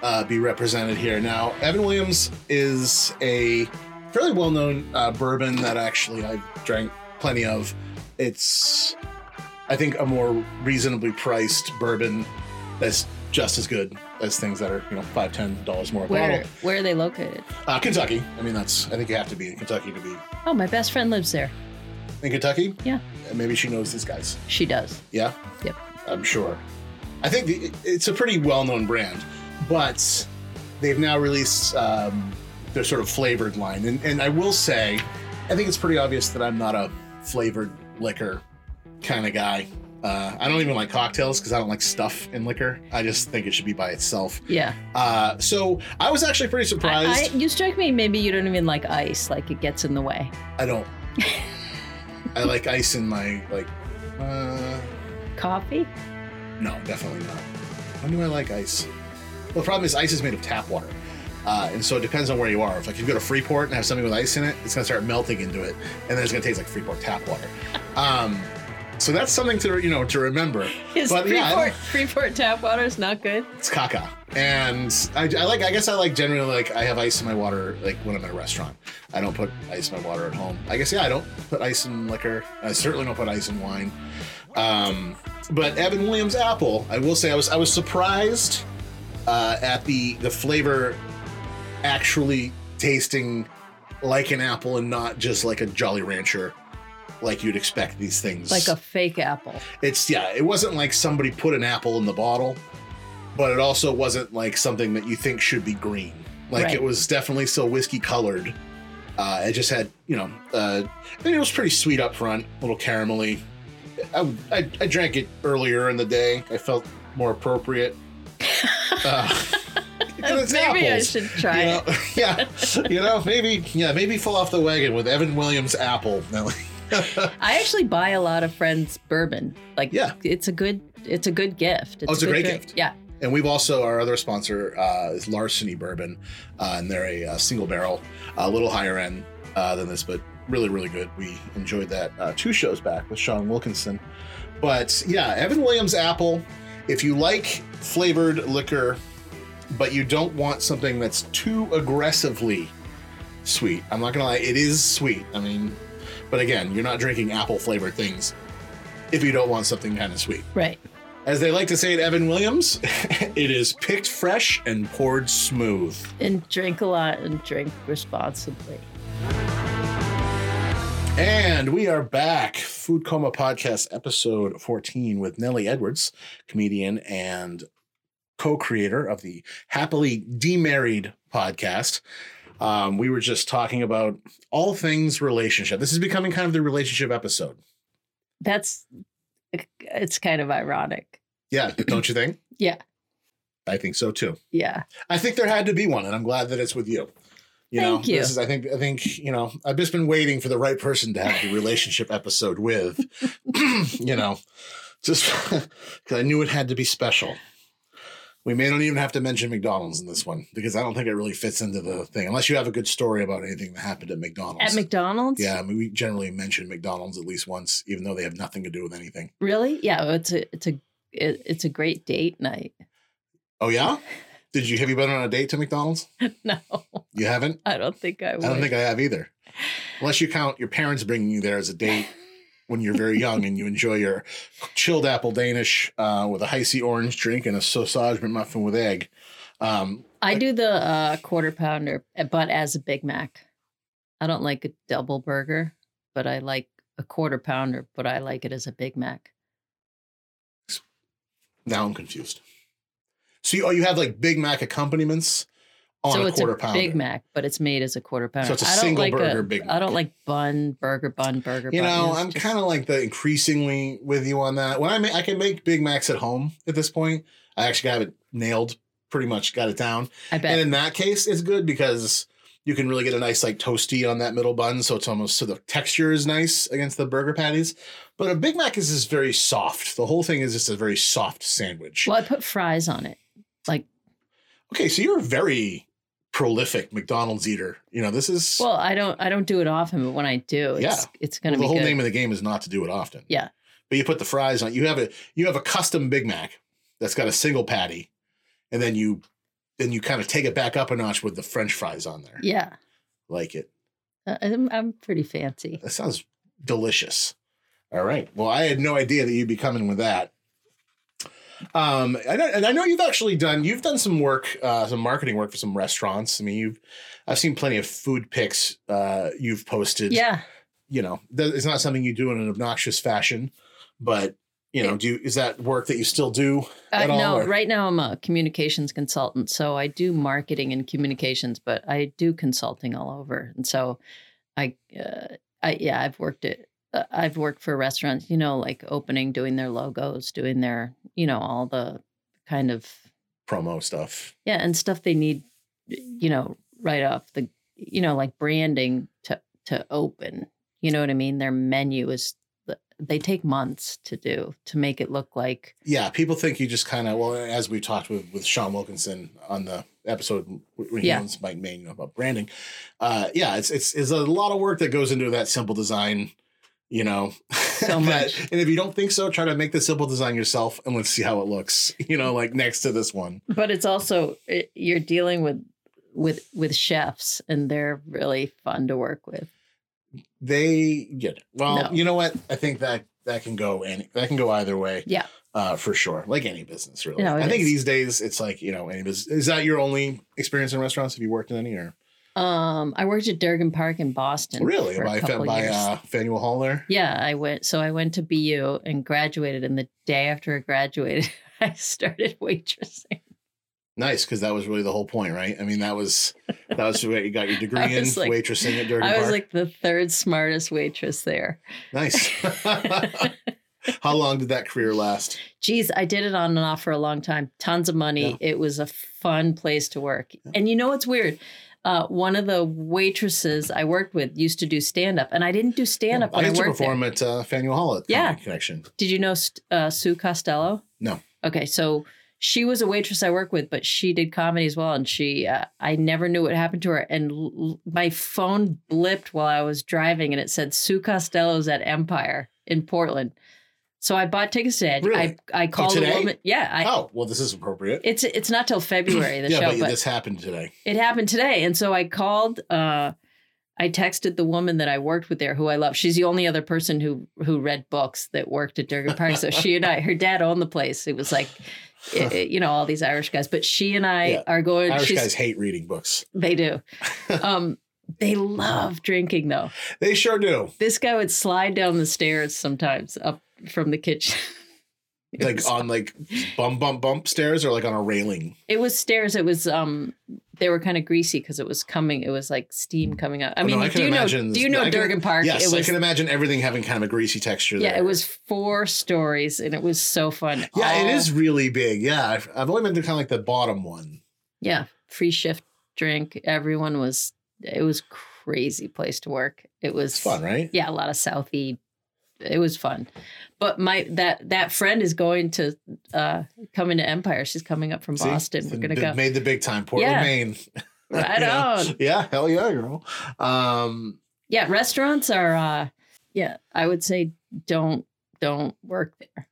A: uh, be represented here. Now, Evan Williams is a fairly well known uh, bourbon that actually I've drank plenty of. It's, I think, a more reasonably priced bourbon that's just as good as things that are, you know, five, ten dollars more a
B: Where
A: bottle.
B: where are they located?
A: Uh, Kentucky. I mean, that's, I think you have to be in Kentucky to be
B: Oh, my best friend lives there.
A: in Kentucky.
B: Yeah.
A: Maybe she knows these guys.
B: She does.
A: Yeah.
B: Yep.
A: I'm sure. I think the, it's a pretty well-known brand, but they've now released um, their sort of flavored line, and, and I will say, I think it's pretty obvious that I'm not a flavored liquor kind of guy. Uh, I don't even like cocktails because I don't like stuff in liquor. I just think it should be by itself.
B: Yeah.
A: Uh, so I was actually pretty
B: I,
A: surprised.
B: I, you strike me. Maybe you don't even like ice. Like it gets in the way.
A: I, don't. I like ice in my like. Uh,
B: Coffee.
A: No, definitely not. When do I like ice? Well, the problem is ice is made of tap water. Uh, and so it depends on where you are. If like you go to Freeport and have something with ice in it, it's gonna start melting into it, and then it's gonna taste like Freeport tap water. Um, so that's something to you know to remember.
B: Is
A: But,
B: Freeport,
A: don't-
B: Freeport tap water is not good.
A: It's caca, and I, I like. I guess I like generally like I have ice in my water like when I'm at a restaurant. I don't put ice in my water at home. I guess yeah, I don't put ice in liquor. I certainly don't put ice in wine. Um, but Evan Williams apple, I will say I was I was surprised uh, at the the flavor actually tasting like an apple and not just like a Jolly Rancher, like you'd expect these things.
B: Like a fake apple.
A: It's yeah, it wasn't like somebody put an apple in the bottle, but it also wasn't like something that you think should be green. Like
B: Right.
A: it was definitely still whiskey colored. Uh, it just had, you know, uh, I mean, it was pretty sweet up front, a little caramelly. I, I, I drank it earlier in the day. I felt more appropriate. Uh, it's
B: Maybe I should try
A: you
B: it.
A: know? yeah, you know, maybe, yeah, maybe fall off the wagon with Evan Williams apple.
B: I actually buy a lot of friends bourbon. Like
A: Yeah.
B: it's a good it's a good gift.
A: Oh, it's a
B: good
A: great
B: drink.
A: gift.
B: Yeah.
A: And we've also our other sponsor uh, is Larceny Bourbon, uh, and they're a, uh single barrel, a little higher end uh, than this, but really really good. We enjoyed that uh, two shows back with Sean Wilkinson. But yeah, Evan Williams Apple. If you like flavored liquor, but you don't want something that's too aggressively sweet, I'm not gonna lie, it is sweet. I mean, but again, you're not drinking apple flavored things if you don't want something kind of sweet.
B: Right.
A: As they like to say at Evan Williams, it is picked fresh and poured smooth.
B: And drink a lot and drink responsibly.
A: And we are back. Food Coma Podcast, episode 14, with Nellie Edwards, comedian and co creator of the Happily Demarried podcast. Um, we were just talking about all things relationship. This is becoming kind of the relationship episode.
B: That's it's kind of ironic.
A: Yeah, don't you think?
B: Yeah.
A: I think so too.
B: Yeah.
A: I think there had to be one, and I'm glad that it's with you. You know,
B: Thank you.
A: this is I think I think, you know, I've just been waiting for the right person to have the relationship episode with. you know, just because I knew it had to be special. We may not even have to mention McDonald's in this one because I don't think it really fits into the thing unless you have a good story about anything that happened at McDonald's.
B: At McDonald's?
A: yeah, I mean, we generally mention McDonald's at least once, even though they have nothing to do with anything.
B: Really? Yeah, it's a it's a it, it's a great date night.
A: Oh yeah, did you have you been on a date to McDonald's?
B: no,
A: You haven't.
B: I don't think I would.
A: I don't think I have either. Unless you count your parents bringing you there as a date when you're very young and you enjoy your chilled apple Danish uh, with a icy orange drink and a sausage muffin with egg. Um,
B: I do the uh, quarter pounder, but as a Big Mac. I don't like a double burger, but I like a quarter pounder, but I like it as a Big Mac.
A: now I'm confused. So you, oh, you have like Big Mac accompaniments Oh, on
B: so
A: a
B: it's a
A: quarter pounder.
B: Big Mac, but it's made as a quarter pounder.
A: So it's a
B: I don't
A: single
B: like
A: burger
B: a,
A: Big Mac.
B: I don't like bun, burger, bun, burger.
A: You
B: bun.
A: know,
B: It's
A: I'm
B: just-
A: kind of like the increasingly with you on that. When I make, I can make Big Macs at home at this point. I actually have it nailed, pretty much got it down.
B: I bet.
A: And in that case, it's good because you can really get a nice like toasty on that middle bun, so it's almost so the texture is nice against the burger patties. But a Big Mac is just very soft. The whole thing is just a very soft sandwich.
B: well, I put fries on it. Like,
A: Okay, so you're very prolific McDonald's eater. You know, this is
B: well, I don't, I don't do it often, but when I do, it's,
A: Yeah.
B: it's gonna
A: the
B: be the
A: whole
B: good.
A: name of the game is not to do it often.
B: Yeah.
A: But you put the fries on. You have a you have a custom Big Mac that's got a single patty, and then you then you kind of take it back up a notch with the French fries on there.
B: yeah,
A: Like it.
B: Uh, I'm, I'm pretty fancy.
A: That sounds delicious. All right. Well, I had no idea that you'd be coming with that. Um, and I, and I know you've actually done you've done some work, uh, some marketing work for some restaurants. I mean, you've I've seen plenty of food pics uh, you've posted.
B: Yeah,
A: You know, th- it's not something you do in an obnoxious fashion, but you know, do you, is that work that you still do?
B: uh,
A: At all,
B: no.
A: or-
B: Right now, I'm a communications consultant, so I do marketing and communications, but I do consulting all over, and so I, uh, I yeah, I've worked at. Uh, I've worked for restaurants, you know, like opening, doing their logos, doing their, you know, all the kind of
A: Promo stuff.
B: Yeah, and stuff they need, you know, right off the, you know, like branding to to open. You know what I mean? Their menu is they take months to do to make it look like
A: Yeah, people think you just kind of well, as we talked with with Sean Wilkinson on the episode when he
B: Yeah.
A: owns Mike Main about branding. Uh, yeah, it's it's it's a lot of work that goes into that simple design. You know,
B: So
A: that-
B: much.
A: And if you don't think so, try to make the simple design yourself, and let's see how it looks. You know, like next to this one.
B: but it's also it, you're dealing with with with chefs and they're really fun to work with.
A: They get it. Well,
B: No.
A: you know what? I think that that can go any that can go either way.
B: Yeah.
A: Uh, for sure. Like any business, really.
B: No,
A: I think these days it's like, you know, any business. Is that your only experience in restaurants? Have you worked in any or
B: Um, I worked at Durgin Park in Boston.
A: really by, by uh, Faneuil Hall there?
B: Yeah, I went. So I went to BU and graduated, and the day after I graduated, I started waitressing.
A: Nice, because that was really the whole point, right? I mean, that was that was what you got your degree in
B: like-
A: waitressing at Durgin Park.
B: I was
A: Park.
B: like the third smartest waitress there.
A: nice. How long did that career last?
B: Geez, I did it on and off for a long time. Tons of money.
A: Yeah.
B: It was a fun place to work. And you know what's weird? Uh, one of the waitresses I worked with used to do stand up, and I didn't do stand up
A: I
B: when I,
A: used to
B: worked there.
A: perform at uh, Faneuil Hall at
B: Yeah.
A: Connection.
B: Did you know uh, Sue Costello?
A: No.
B: Okay, so she was a waitress I work with, but she did comedy as well, and she uh, I never knew what happened to her, and l- my phone blipped while I was driving, and it said Sue Costello's at Empire in Portland. So I bought tickets to it.
A: Really?
B: I I called
A: today?
B: a woman. Yeah, I,
A: oh, well, this is appropriate.
B: it's it's not till February the
A: yeah,
B: show,
A: but,
B: but
A: this happened today.
B: it happened today, and so I called. uh I texted the woman that I worked with there, who I love. She's the only other person who who read books that worked at Durgin Park. So she and I, her dad owned the place. It was like, it- it- you know, all these Irish guys. But she and I
A: Yeah.
B: are going.
A: Irish guys hate reading books.
B: They do. Um, they love drinking though.
A: They sure do.
B: This guy would slide down the stairs sometimes up from the kitchen.
A: Like on like bump bump bump stairs or like on a railing.
B: It was stairs. It was um they were kind of greasy because it was coming. It was like steam coming up. I
A: Oh, no,
B: mean,
A: I can
B: do you know? Do you know
A: I
B: Durgin Park?
A: Yes,
B: it
A: I can imagine everything having kind of a greasy texture.
B: yeah,
A: there.
B: it was four stories, and it was so fun.
A: Yeah, it
B: All-
A: is really big. Yeah, I've, I've only been to kind of like the bottom one.
B: Yeah, free shift drink. Everyone was. It was crazy place to work. It was
A: It's fun, right?
B: Yeah, a lot of Southie. It was fun, but my that that friend is going to uh come into Empire. She's coming up from
A: See?
B: Boston. We're gonna go.
A: Made the big time, Portland,
B: Yeah.
A: Maine.
B: Right
A: know?
B: on.
A: Yeah, hell yeah, girl. Um,
B: Yeah, restaurants are. uh Yeah, I would say don't don't work there.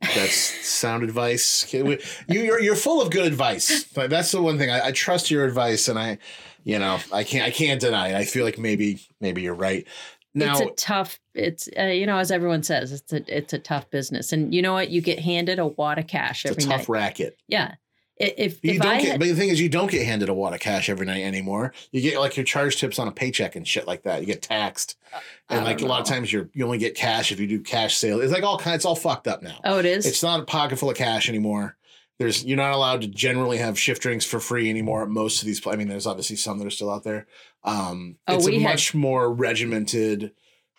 A: that's sound advice. You, you're you're full of good advice. But that's the one thing I, I trust your advice, and I, you know, I can't I can't deny it. I feel like maybe maybe you're right. Now,
B: it's a tough. It's uh, you know as everyone says, it's a it's a tough business, and you know what? You get handed a wad of cash every night.
A: it's a tough
B: night.
A: racket.
B: Yeah, I- if
A: You
B: if
A: don't
B: I
A: get,
B: had,
A: but the thing is, you don't get handed a wad of cash every night anymore. You get like your charge tips on a paycheck and shit like that. You get taxed, and like a lot of times you're you only get cash if you do cash sales. It's like all kinds. It's all fucked up now.
B: oh, it is.
A: It's not a pocket full of cash anymore. There's you're not allowed to generally have shift drinks for free anymore at most of these. I mean, there's obviously some that are still out there. Um,
B: Oh,
A: it's a
B: had-
A: much more regimented.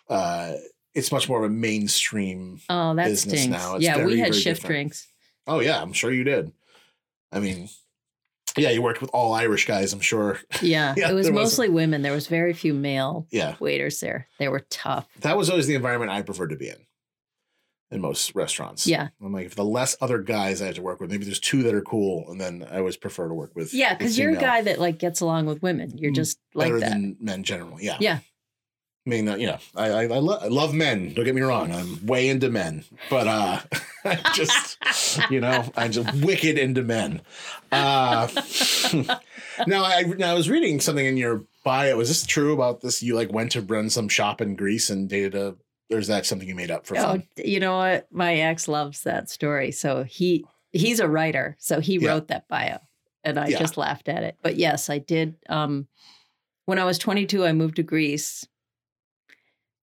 A: Uh, it's much more of a mainstream.
B: Oh, that
A: business
B: stinks.
A: now. It's
B: yeah, we had shift
A: different.
B: drinks.
A: Oh yeah, I'm sure you did. I mean, yeah, you worked with all Irish guys. I'm sure.
B: Yeah,
A: Yeah,
B: it was- mostly women. There was very few male
A: Yeah,
B: waiters there. They were tough.
A: that was always the environment I preferred to be in. In most restaurants.
B: Yeah.
A: I'm like, if the less other guys I have to work with, maybe there's two that are cool, and then I always prefer to work with.
B: Yeah, because you're a guy that like gets along with women. You're
A: Mm,
B: just like
A: better
B: that.
A: than men generally. Yeah.
B: Yeah.
A: I mean, uh, you know, I I, I, lo- I love men. Don't get me wrong. I'm way into men, but uh, I just you know, I'm just wicked into men. Uh, now I now I was reading something in your bio. Is this true about this? You like went to run some shop in Greece and dated a. Or is that something you made up for
B: Oh,
A: fun?
B: you know what? My ex loves that story. So he he's a writer. So he
A: Yeah.
B: wrote that bio. And I
A: Yeah.
B: just laughed at it. But yes, I did. Um when I was 22, I moved to Greece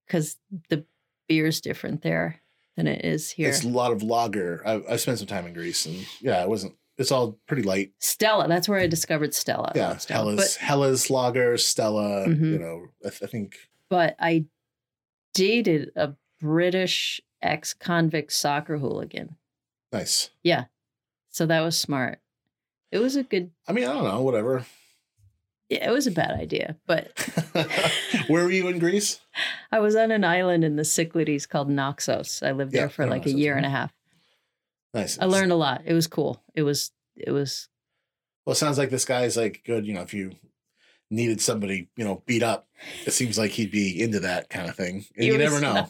B: because the beer's different there than it is here.
A: It's a lot of lager. I, I spent some time in Greece, and yeah, it wasn't. It's all pretty light.
B: Stella, that's where I discovered Stella.
A: Yeah,
B: Stella.
A: Hella's Hella's lager, Stella.
B: Mhm.
A: You know, I, th- I think
B: But, but I dated a British ex convict soccer hooligan.
A: nice. Yeah.
B: So that was smart. It was a good,
A: I mean, I don't know, whatever.
B: yeah, it was a bad idea, but
A: Where were you in Greece?
B: I was on an island in the Cyclades called Naxos. I lived
A: Yeah,
B: there for
A: I know
B: like a year and a half.
A: Nice.
B: I learned a lot. It was cool. It was it was
A: Well, it sounds like this guy's like good. You know, if you needed somebody, you know, beat up, it seems like he'd be into that kind of thing. And
B: He
A: you never know.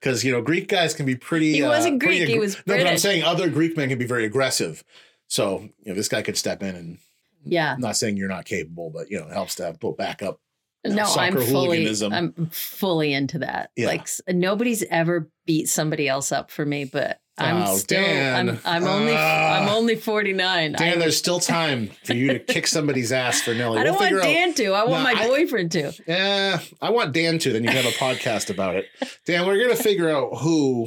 A: Because you know Greek guys can be pretty.
B: He
A: uh,
B: wasn't
A: pretty
B: Greek, he
A: aggr-
B: was
A: no, but I'm saying other Greek men can be very aggressive. So you know this guy could step in and.
B: yeah.
A: I'm not saying you're not capable, but you know it helps to have backup.
B: No, I'm fully. I'm fully into that.
A: Yeah.
B: Like nobody's ever beat somebody else up for me, but I'm
A: Oh,
B: still
A: Dan.
B: I'm I'm only
A: Ah.
B: I'm only 49.
A: Dan,
B: I,
A: there's still time for you to kick somebody's ass for Nellie.
B: I don't
A: we'll
B: want
A: figure out.
B: Dan to. I want
A: No,
B: my
A: I-
B: boyfriend to.
A: Yeah, I want Dan to. Then you can have a podcast about it. Dan, we're gonna figure out who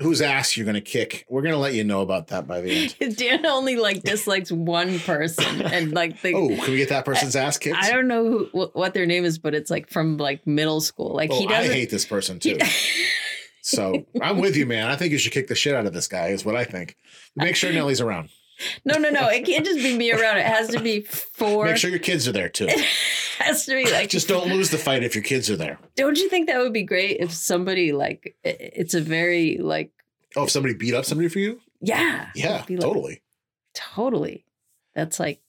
A: whose ass you're gonna kick. We're gonna let you know about that by the end.
B: Dan only like dislikes one person and like the
A: Oh, can we get that person's ass kicked?
B: I don't know who, what their name is, but it's like from like middle school. Like
A: oh,
B: he
A: I
B: doesn't.
A: hate this person too.
B: he-
A: So I'm with you, man. I think you should kick the shit out of this guy. Is what I think. Make sure Nellie's around.
B: no, no, no. It can't just be me around. It has to be four.
A: Make sure your kids are there too.
B: it has to be like.
A: Just don't lose the fight if your kids are there.
B: Don't you think that would be great if somebody like? It's a very like.
A: Oh, if somebody beat up somebody for you,
B: Yeah.
A: yeah,
B: like-
A: totally.
B: Totally. That's like.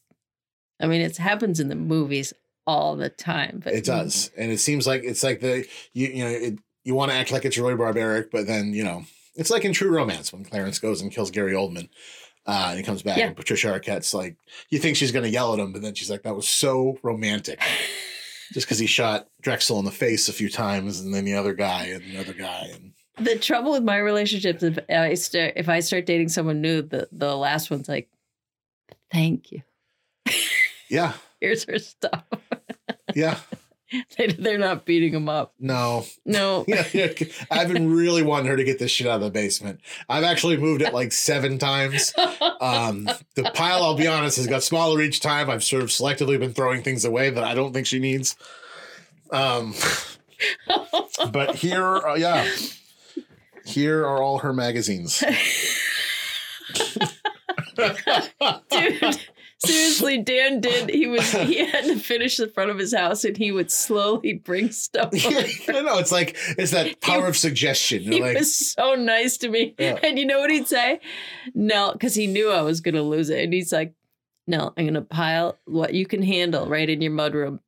B: I mean, it happens in the movies all the time, but
A: It does, and it seems like it's like the you you know it, you want to act like it's really barbaric, but then you know it's like in True Romance when Clarence goes and kills Gary Oldman, uh, and he comes back
B: Yeah.
A: and Patricia Arquette's like you think she's gonna yell at him, but then she's like that was so romantic, just because he shot Drexel in the face a few times, and then the other guy and the other guy, and
B: The trouble with my relationships, if I start if I start dating someone new, the the last one's like, "Thank you.
A: yeah,
B: Here's her stuff."
A: yeah,
B: They're not beating him up.
A: no,
B: No.
A: I've been really wanting her to get this shit out of the basement. I've actually moved it like seven times. Um, the pile, I'll be honest, has got smaller each time. I've sort of selectively been throwing things away that I don't think she needs. Um, but here, uh, yeah, here are all her magazines.
B: Dude, seriously, Dan did. He was he had to finish the front of his house, and he would slowly bring stuff.
A: I know it's like it's that power of suggestion.
B: He
A: like,
B: was so nice to me,
A: Yeah.
B: and you know what he'd say? No, because he knew I was going to lose it, and he's like, "No, I'm going to pile what you can handle right in your mudroom.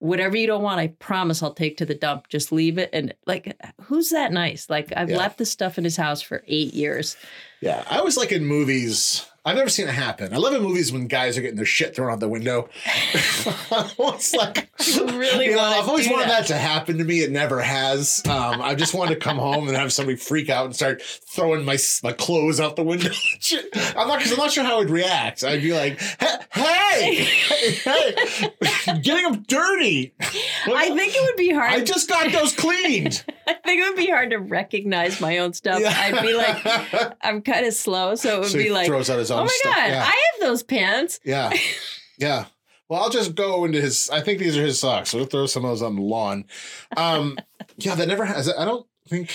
B: Whatever you don't want, I promise I'll take to the dump. Just leave it." And like, who's that nice? Like, I've
A: Yeah.
B: left the stuff in his house for eight years.
A: yeah, I was like in movies. I've never seen it happen. I love in movies when guys are getting their shit thrown out the window. it's like
B: really
A: You know, I've always wanted
B: that.
A: that. to happen to me. It never has. Um, I just wanted to come home and have somebody freak out and start throwing my my clothes out the window. I'm not because I'm not sure how I'd react. I'd be like, "Hey, hey, hey, hey, hey, getting them dirty.
B: I think it would be hard.
A: I just got those cleaned.
B: I think it would be hard to recognize my own stuff. I'd be like, I'm kind of slow, so it would
A: So
B: be
A: he
B: like,
A: throws out his own
B: oh my
A: stuff.
B: god,
A: Yeah.
B: I have those pants.
A: Yeah. Yeah. Well, I'll just go into his. I think these are his socks. So we'll throw some of those on the lawn. Um, yeah, that never has. I don't think.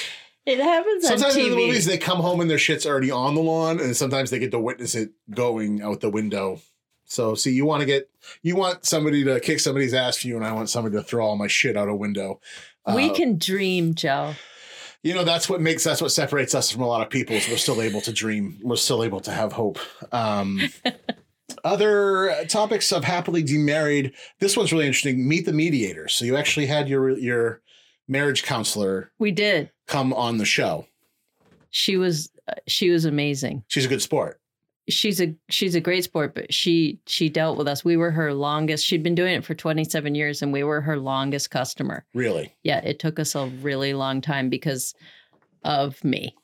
B: It happens
A: Sometimes in the movies, they come home and their shit's already on the lawn, and sometimes they get to witness it going out the window. So, see, you want to get, you want somebody to kick somebody's ass for you, and I want somebody to throw all my shit out a window.
B: We
A: Uh,
B: can dream, Joe.
A: you know, that's what makes that's what separates us from a lot of people. Is we're still able to dream. We're still able to have hope. Um, other topics of happily demarried. This one's really interesting. Meet the mediator. So you actually had your your marriage counselor
B: We did.
A: come on the show.
B: She was uh, she was amazing.
A: She's a good sport.
B: She's a she's a great sport, but she she dealt with us. We were her longest. She'd been doing it for 27 years and we were her longest customer.
A: Really,
B: Yeah, it took us a really long time because of me.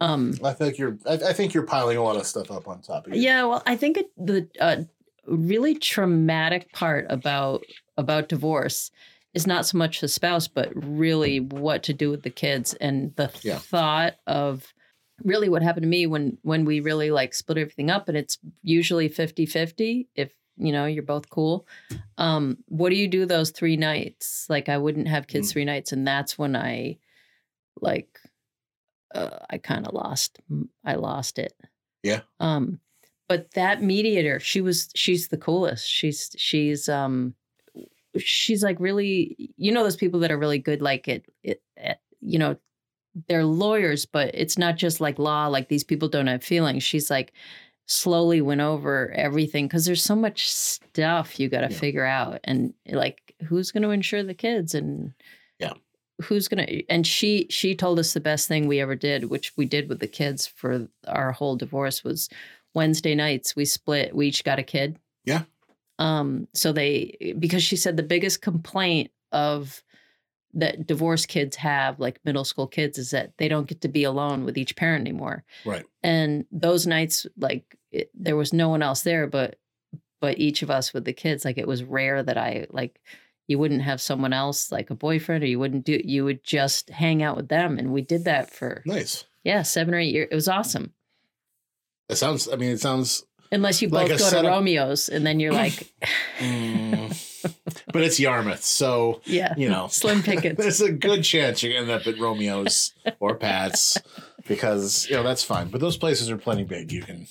B: Um
A: I think you're. I, I think you're piling a lot of stuff up on top of you.
B: Yeah, well, I think it, the uh, really traumatic part about about divorce is not so much the spouse, but really what to do with the kids and the
A: Yeah.
B: thought of really what happened to me when when we really like split everything up and it's usually 50-50 if you know you're both cool um what do you do those three nights like i wouldn't have kids
A: Mm.
B: three nights and that's when i like uh, i kind of lost i lost it
A: Yeah.
B: um but that mediator she was she's the coolest she's she's um she's like really you know those people that are really good like it, it, it you know they're lawyers but it's not just like law like these people don't have feelings she's like slowly went over everything because there's so much stuff you got to
A: Yeah.
B: figure out and like who's going to insure the kids and
A: Yeah.
B: who's going to and she she told us the best thing we ever did which we did with the kids for our whole divorce was wednesday nights we split we each got a kid
A: Yeah.
B: um so they because she said the biggest complaint of that divorced kids have like middle school kids is that they don't get to be alone with each parent anymore
A: Right.
B: and those nights like it, there was no one else there but but each of us with the kids like it was rare that i like you wouldn't have someone else like a boyfriend or you wouldn't do you would just hang out with them and we did that for
A: Nice.
B: yeah seven or eight years it was awesome
A: It sounds. I mean, it sounds.
B: Unless you both go to romeo's and then you're like
A: mm, but it's Yarmouth, so
B: yeah
A: you know,
B: slim pickings
A: There's a good chance you're gonna end up at Romeo's or Pat's because you know that's fine. But those places are plenty big. You can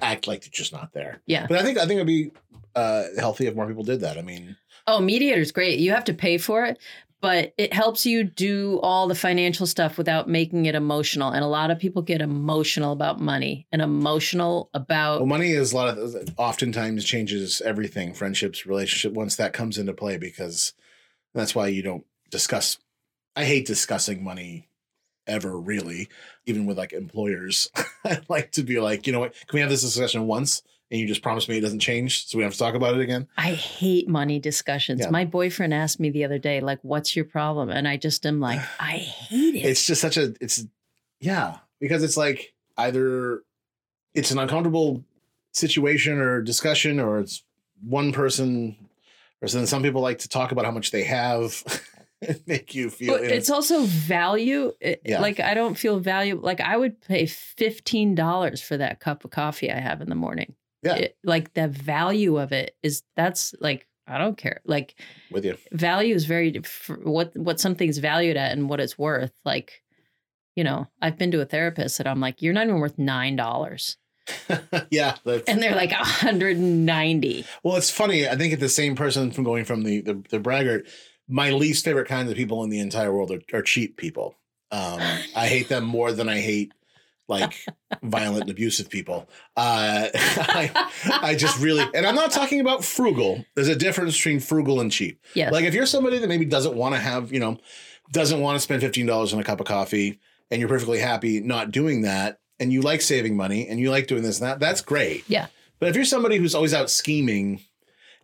A: act like they're just not there.
B: Yeah.
A: But I think I think it'd be uh, healthy if more people did that. I mean,
B: Oh, mediator's great. You have to pay for it, but it helps you do all the financial stuff without making it emotional. And a lot of people get emotional about money and emotional about
A: well, money is a lot of oftentimes changes everything, friendships, relationship. Once that comes into play, because that's why you don't discuss. I hate discussing money ever really even with like employers i like to be like you know what can we have this discussion once and you just promise me it doesn't change so we don't have to talk about it again
B: I hate money discussions.
A: Yeah.
B: My boyfriend asked me the other day, like, what's your problem? And I just am like, I hate it.
A: it's just such a it's yeah because it's like either it's an uncomfortable situation or discussion or it's one person or then some people like to talk about how much they have make you feel
B: But it's also value. It-
A: Yeah.
B: Like I don't feel value. Like I would pay fifteen dollars for that cup of coffee I have in the morning.
A: Yeah.
B: It- like the value of it is that's like I don't care. Like
A: with you
B: value is very what what something's valued at and what it's worth. Like, you know, I've been to a therapist and I'm like, you're not even worth nine dollars,
A: yeah
B: and they're like a hundred and ninety.
A: well it's funny i think it's the same person from going from the the, the braggart my least favorite kinds of people in the entire world are, are cheap people um i hate them more than i hate like violent and abusive people uh I, I just really and i'm not talking about frugal there's a difference between frugal and cheap
B: Yes.
A: like if you're somebody that maybe doesn't want to have you know doesn't want to spend $15 on a cup of coffee and you're perfectly happy not doing that and you like saving money and you like doing this and that that's great
B: Yeah.
A: but if you're somebody who's always out scheming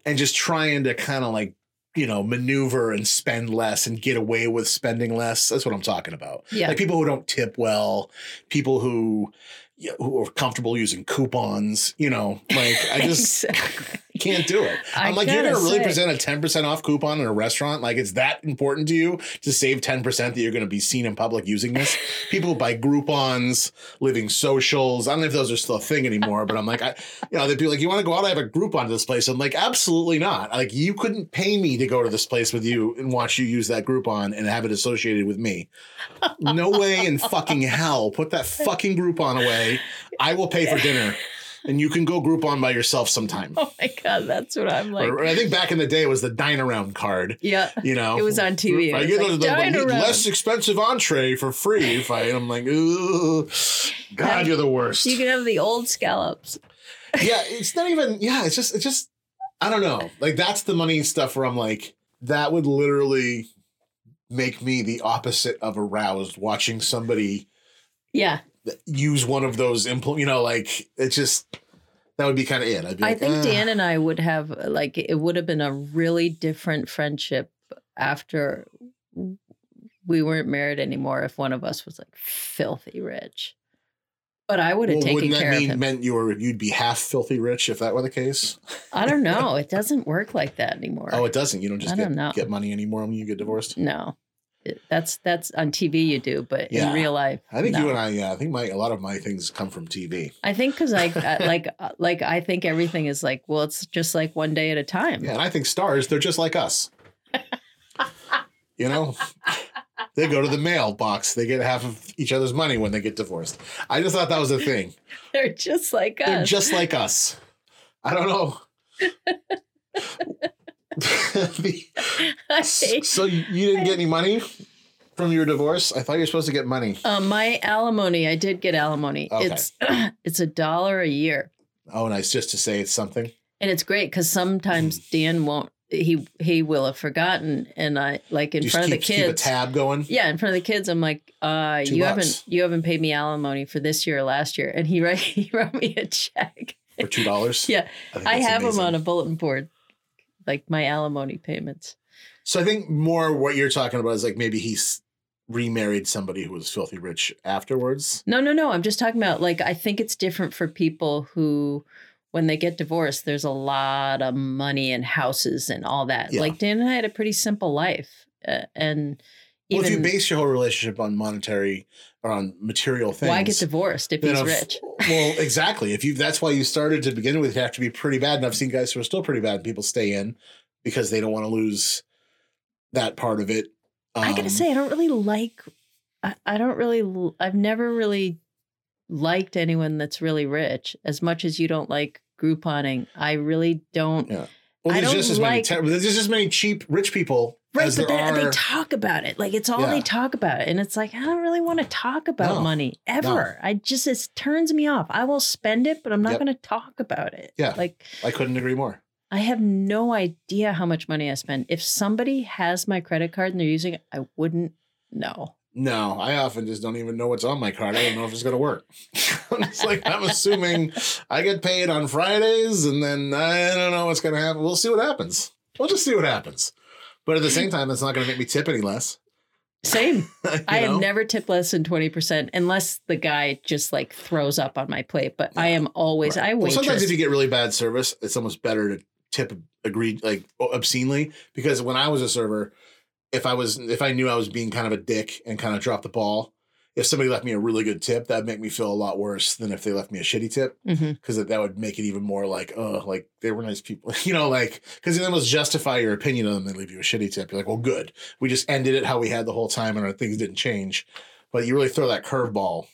A: and just trying to kind of like you know maneuver and spend less and get away with spending less that's what i'm talking about
B: yeah.
A: like people who don't tip well people who who are comfortable using coupons you know like i just
B: Exactly.
A: Can't do it.
B: I
A: I'm like, you're gonna really
B: say-
A: present a 10% off coupon in a restaurant? Like, it's that important to you to save 10% that you're gonna be seen in public using this? People buy Groupons, living socials. I don't know if those are still a thing anymore, but I'm like, I you know, they'd be like, You want to go out? I have a Groupon to this place. I'm like, absolutely not. Like, you couldn't pay me to go to this place with you and watch you use that Groupon and have it associated with me. No way in fucking hell. Put that fucking Groupon away. I will pay for dinner. And you can go Groupon by yourself sometime.
B: Oh my god, that's what I'm like.
A: Or I think back in the day it was the dine around card.
B: Yeah.
A: You know,
B: It was on TV.
A: I get
B: like,
A: the, the
B: "Dine
A: less expensive entree for free. If I. I'm like, Ooh, God, you're the worst.
B: You can have the old scallops.
A: yeah, it's not even. Yeah, it's just, it's just. I don't know. Like that's the money stuff where I'm like, that would literally make me the opposite of aroused watching somebody
B: Yeah.
A: Use one of those impl. You know, like it just that would be kind of it. I'd be
B: I
A: like,
B: think
A: "Ah."
B: Dan and I would have like it would have been a really different friendship after we weren't married anymore if one of us was like filthy rich. But I would have
A: Well,
B: taken care of
A: mean
B: him.
A: meant you were you'd be half filthy rich if that were the case?
B: I don't know. It doesn't work like that anymore.
A: Oh, it doesn't. You don't just
B: I
A: get,
B: don't know.
A: get money anymore when you get divorced.
B: no. That's that's on TV you do, but
A: Yeah.
B: in real life,
A: I think
B: no.
A: you and I. Yeah, I think my a lot of my things come from TV.
B: I think because I I- like uh, like I think everything is like well, it's just like one day at a time.
A: Yeah, and I think stars they're just like us. you know, they go to the mailbox. They get half of each other's money when they get divorced. I just thought that was a thing.
B: They're just like us.
A: They're just like us. I don't know.
B: I
A: so you didn't get any money from your divorce? I thought you were supposed to get money.
B: Um, my alimony, I did get alimony.
A: Okay.
B: It's it's a dollar a year,
A: Oh, nice. Just to say it's something.
B: and it's great because sometimes
A: Mm.
B: Dan won't. He he will have forgotten, and I like in
A: You
B: front
A: just
B: of the
A: keep, keep a
B: kids.
A: tab going.
B: Yeah, in front of the kids, I'm like, uh,
A: Two
B: you
A: bucks.
B: haven't you haven't paid me alimony for this year or last year, and he wrote he wrote me a check.
A: for two dollars.
B: Yeah,
A: think
B: I have
A: amazing.
B: them on a bulletin board, like my alimony payments.
A: So I think more what you're talking about is like maybe he's remarried somebody who was filthy rich afterwards.
B: No, no, no. I'm just talking about like I think it's different for people who when they get divorced, there's a lot of money and houses and all that.
A: Yeah.
B: Like Dan and I had a pretty simple life. Uh, and
A: Well, if you base your whole relationship on monetary or on material things,
B: why get divorced if he's
A: of-
B: rich?
A: Well, exactly. If you that's why you started to begin with, you have to be pretty bad. And I've seen guys who are still pretty bad. and People stay in because they don't want to lose that part of it.
B: I gotta
A: Um,
B: say, I don't really like. I, I don't really. I've never really liked anyone that's really rich as much as you don't like Grouponing. I really don't.
A: Yeah. Well,
B: I
A: there's
B: don't
A: just as many.
B: like-
A: there's just as many cheap rich people
B: Right, but
A: are.
B: they talk about it. Like it's all
A: Yeah.
B: they talk about. And it's like, I don't really want to talk about
A: No,
B: money ever. I just, it turns me off. I will spend it, but I'm not
A: Yep.
B: going to talk about it.
A: Yeah.
B: Like
A: I couldn't agree more.
B: I have no idea how much money I spend. If somebody has my credit card and they're using it, I wouldn't know.
A: No, I often just don't even know what's on my card. I don't know if it's going to work. it's like I'm assuming I get paid on Fridays, and then I don't know what's going to happen. We'll see what happens. We'll just see what happens. But at the same time, it's not going to make me tip any less.
B: Same. I
A: know?
B: have never tipped less than 20% unless the guy just like throws up on my plate. But I am always,
A: Right.
B: I
A: Well, sometimes if you get really bad service, it's almost better to tip agreed like obscenely because when I was a server, if I was if I knew I was being kind of a dick and kind of dropped the ball, if somebody left me a really good tip, that'd make me feel a lot worse than if they left me a shitty tip because that, that would make it even more like oh like they were nice people, you know, like because you almost justify your opinion of them and leave you a shitty tip. You're like, well, good, we just ended it how we had the whole time and our things didn't change, but you really throw that curveball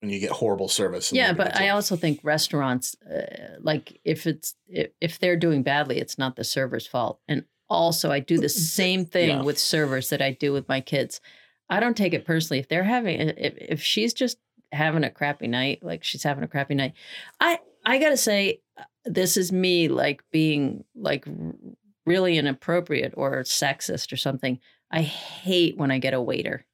A: and you get horrible service.
B: Yeah, but I also think restaurants, uh, like if it's if, if they're doing badly, it's not the server's fault. And also, I do the same thing
A: Yeah.
B: with servers that I do with my kids. I don't take it personally if they're having if if she's just having a crappy night, like she's having a crappy night. I I gotta say, uh, this is me like being like really inappropriate or sexist or something. I hate when I get a waiter.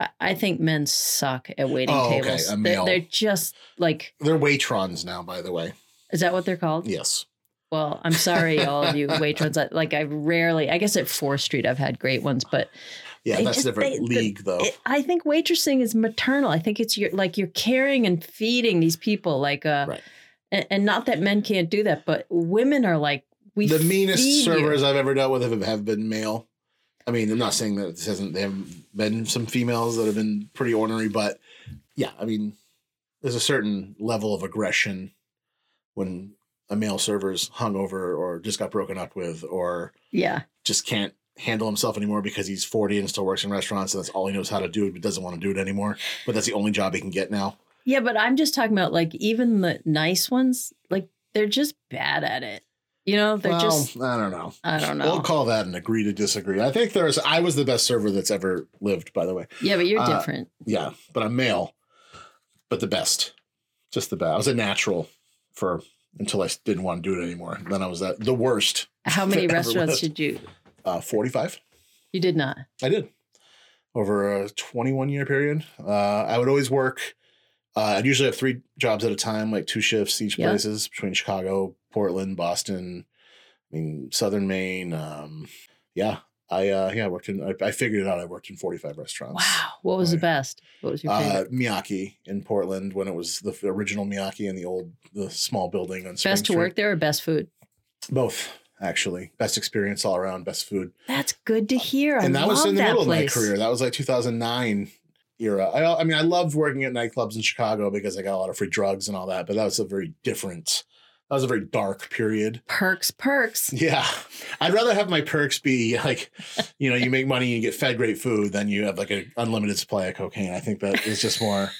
B: I- I think men suck at waiting
A: Oh, okay,
B: tables.
A: a
B: They're,
A: male.
B: they're just like
A: They're Waitrons now, by the way.
B: is that what they're called?
A: Yes.
B: Well, I'm sorry, all of you waitrons. Like I rarely, I guess at Fourth Street I've had great ones, but
A: Yeah,
B: They
A: that's
B: just-
A: a different
B: they- the-
A: league, though.
B: it, I think waitressing is maternal. I think it's your like you're caring and feeding these people like uh,
A: Right.
B: and, and not that men can't do that, but women are like we.
A: the meanest
B: feed you.
A: servers I've ever dealt with have, have been male. I mean, I'm not saying that this hasn't. There haven't been some females that have been pretty ornery, but yeah, I mean, there's a certain level of aggression when a male server's hungover or just got broken up with or
B: Yeah,
A: just can't handle himself anymore because he's 40 and still works in restaurants and that's all he knows how to do but doesn't want to do it anymore. But that's the only job he can get now.
B: yeah, but I'm just talking about like even the nice ones, like they're just bad at it. You know, they're
A: well,
B: just
A: I don't know.
B: I don't know.
A: We'll call that an agree to disagree. I think there's I was the best server that's ever lived, by the way.
B: yeah, but you're
A: uh,
B: different.
A: Yeah, but I'm male, but the best, just the best. I was a natural for until I didn't want to do it anymore. Then I was at the worst.
B: How many restaurants did you?
A: Uh, 45.
B: You did not.
A: I did over a 21 year period. Uh, I would always work. Uh, I'd usually have three jobs at a time, like two shifts each
B: Yeah.
A: places between Chicago, Portland, Boston. I mean, Southern Maine. Um, yeah, I uh, yeah I worked in. I, I figured it out. I worked in 45 restaurants.
B: Wow. What was the best? What was your
A: Uh,
B: favorite?
A: Miyake in Portland when it was the original Miyake in the old the small building on Spring
B: best to
A: Street.
B: work there or best food?
A: Both actually, best experience all around, best food.
B: That's good to hear. I
A: and that was in the middle
B: place.
A: of my career. That was like 2009 era. I, I mean, I loved working at nightclubs in Chicago because I got a lot of free drugs and all that. But that was a very different. That was a very dark period.
B: Perks, perks.
A: Yeah, I'd rather have my perks be like, you know, you make money, and you get fed great food, than you have like an unlimited supply of cocaine. I think that is just more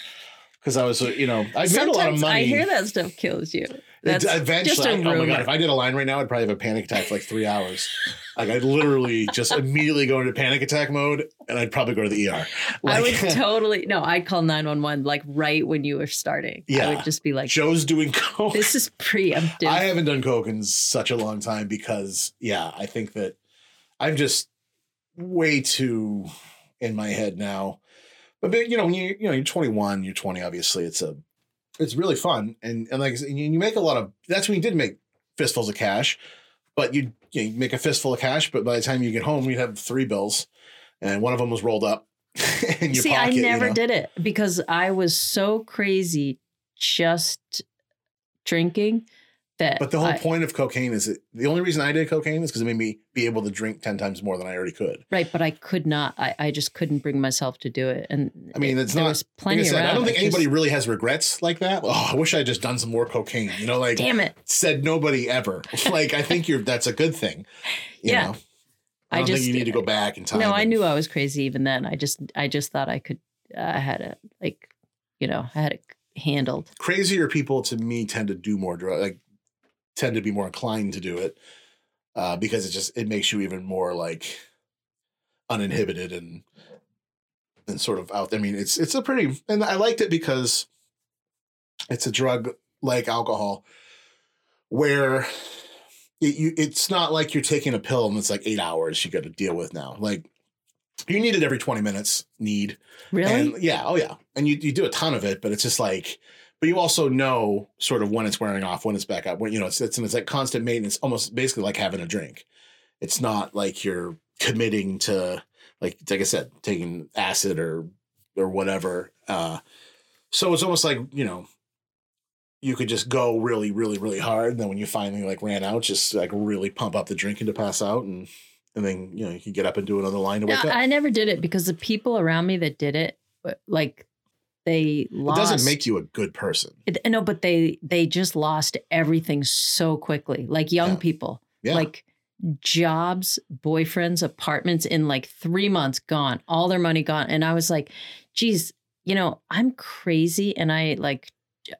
A: because I was, you know, I made a lot of money.
B: I hear that stuff kills you. That's
A: eventually,
B: just a
A: I- oh my god! If I did a line right now, I'd probably have a panic attack for like three hours. Like I'd literally just immediately go into panic attack mode, and I'd probably go to the ER.
B: I would totally no. I'd call nine one one like right when you were starting.
A: Yeah, I
B: would just be like,
A: Joe's doing coke.
B: "This is preemptive."
A: I haven't done coke in such a long time because, yeah, I think that I'm just way too in my head now. But but, you know, when you you know you're 21, you're 20. Obviously, it's a it's really fun, and and like said, you you make a lot of. That's when you did make fistfuls of cash, but you you, know, you make a fistful of cash, but by the time you get home, you'd have three bills, and one of them was rolled up in your
B: See,
A: pocket.
B: I
A: you
B: never
A: know?
B: did it because I was so crazy just drinking that.
A: But the whole
B: I-
A: point of cocaine is the only reason I did cocaine is because it made me be able to drink 10 times more than I already could.
B: right, but I could not. I, I just couldn't bring myself to do it, and
A: I mean, it's
B: there
A: not-
B: was
A: Like
B: plenty
A: I said,
B: around.
A: I don't think
B: just-
A: anybody really has regrets like that. Oh, I wish I had just done some more cocaine. You know, like
B: Damn it!
A: said nobody ever. like I think you're that's a good thing. You
B: Yeah.
A: know? I
B: I
A: don't
B: just
A: think you need to go back in time.
B: No, I knew I was crazy even then. I just I just thought I could. I had it like, you know, I had it handled.
A: crazier people to me tend to do more drug like tend to be more inclined to do it. Uh, because it just it makes you even more like uninhibited and and sort of out. I mean, it's it's a pretty and I liked it because it's a drug like alcohol where it, you it's not like you're taking a pill and it's like eight hours you got to deal with now. Like you need it every 20 minutes, need.
B: Really?
A: And yeah, oh yeah. And you, you do a ton of it, but it's just like, but you also know sort of when it's wearing off, when it's back up, when you know, it's it's, it's like constant maintenance, almost basically like having a drink. It's not like you're committing to like like I said, taking acid or or whatever. Uh so it's almost like, you know, you could just go really, really, really hard. And then when you finally like ran out, just like really pump up the drinking to pass out and and then you know you can get up and do another line to
B: No,
A: wake up.
B: I never did it because the people around me that did it, like they
A: It doesn't make you a good person.
B: It, no, but they they just lost everything so quickly. Like young
A: Yeah.
B: people,
A: Yeah.
B: like jobs, boyfriends, apartments in like three months gone, all their money gone. And I was like, geez, you know, I'm crazy, and I like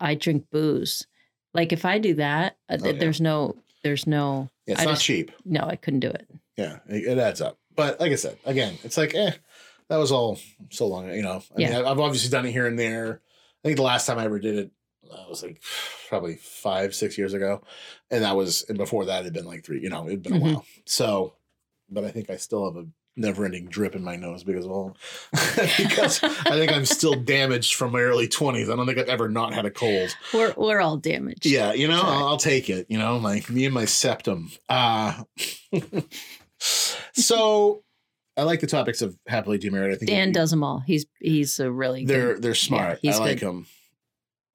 B: I drink booze. Like if I do that, uh,
A: Oh, yeah.
B: there's no, there's no,
A: it's
B: I
A: not
B: just-
A: cheap.
B: no, I couldn't do it.
A: Yeah, it adds up. But like I said, again, it's like, eh, that was all so long. You know, I mean,
B: Yeah.
A: I- I've obviously done it here and there. I think the last time I ever did it uh, was like probably five, six years ago, and that was and before that it had been like three. You know, it'd been
B: Mhm.
A: a while. So, but I think I still have a never-ending drip in my nose because all because I think I'm still damaged from my early twenties. I don't think I've ever not had a cold.
B: We're we're all damaged.
A: Yeah, you know. I'll, I'll take it. You know, like me and my septum. Uh so I like the topics of happily demarried. I think
B: Dan does them all. He's he's a really
A: They're
B: good.
A: they're smart.
B: he's
A: I like
B: good.
A: them.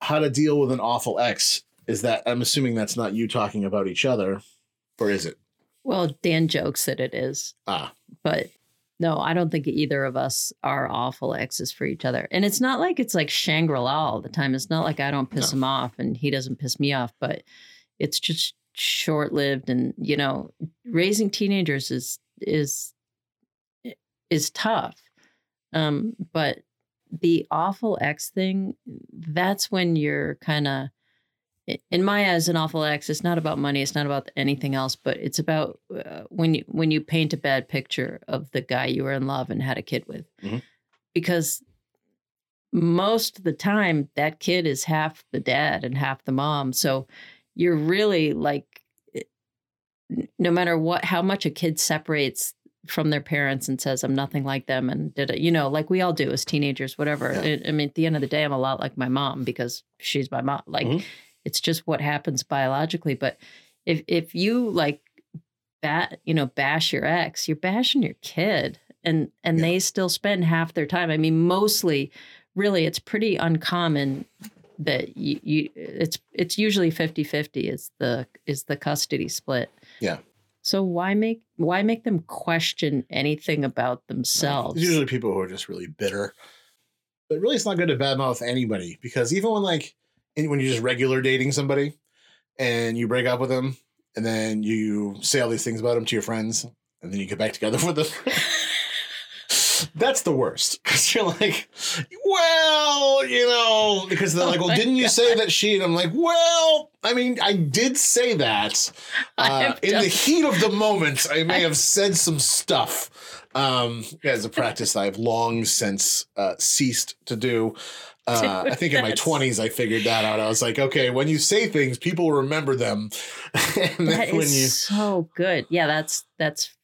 A: How to deal with an awful ex is that I'm assuming that's not you talking about each other, or is it?
B: Well, Dan jokes that it is,
A: Ah,
B: but no, I don't think either of us are awful exes for each other. And it's not like it's like Shangri La all the time. It's not like I don't piss
A: No.
B: him off and he doesn't piss me off, but it's just short lived. And you know, raising teenagers is is is tough. Um, but the awful ex thing, that's when you're kind of in my eyes an awful ex it's not about money it's not about anything else but it's about uh, when you when you paint a bad picture of the guy you were in love and had a kid with
A: Mhm.
B: because most of the time that kid is half the dad and half the mom so you're really like no matter what how much a kid separates from their parents and says i'm nothing like them and did it you know like we all do as teenagers whatever
A: Yeah.
B: I- i mean at the end of the day i'm a lot like my mom because she's my mom like
A: Mhm.
B: it's just what happens biologically but if if you like bat you know bash your ex you're bashing your kid and and
A: Yeah.
B: they still spend half their time i mean mostly really it's pretty uncommon that you, you it's it's usually 50-50 is the is the custody split
A: Yeah.
B: So why make why make them question anything about themselves
A: It's usually people who are just really bitter. But really, it's not good to badmouth anybody because even when like when you're just regular dating somebody and you break up with them and then you say all these things about them to your friends and then you get back together with them. That's the worst because you're like, well, you know, because they're
B: Oh
A: like, well, didn't you say that she? And I'm like, well, I mean, I did say that. Uh, in
B: done-
A: the heat of the moment, I may have said some stuff. Um, as a practice I've long since uh, ceased to do. Uh, I think in my twenties I figured that out. I was like, okay, when you say things, people remember them. and
B: That is
A: you
B: so good. Yeah, that's that's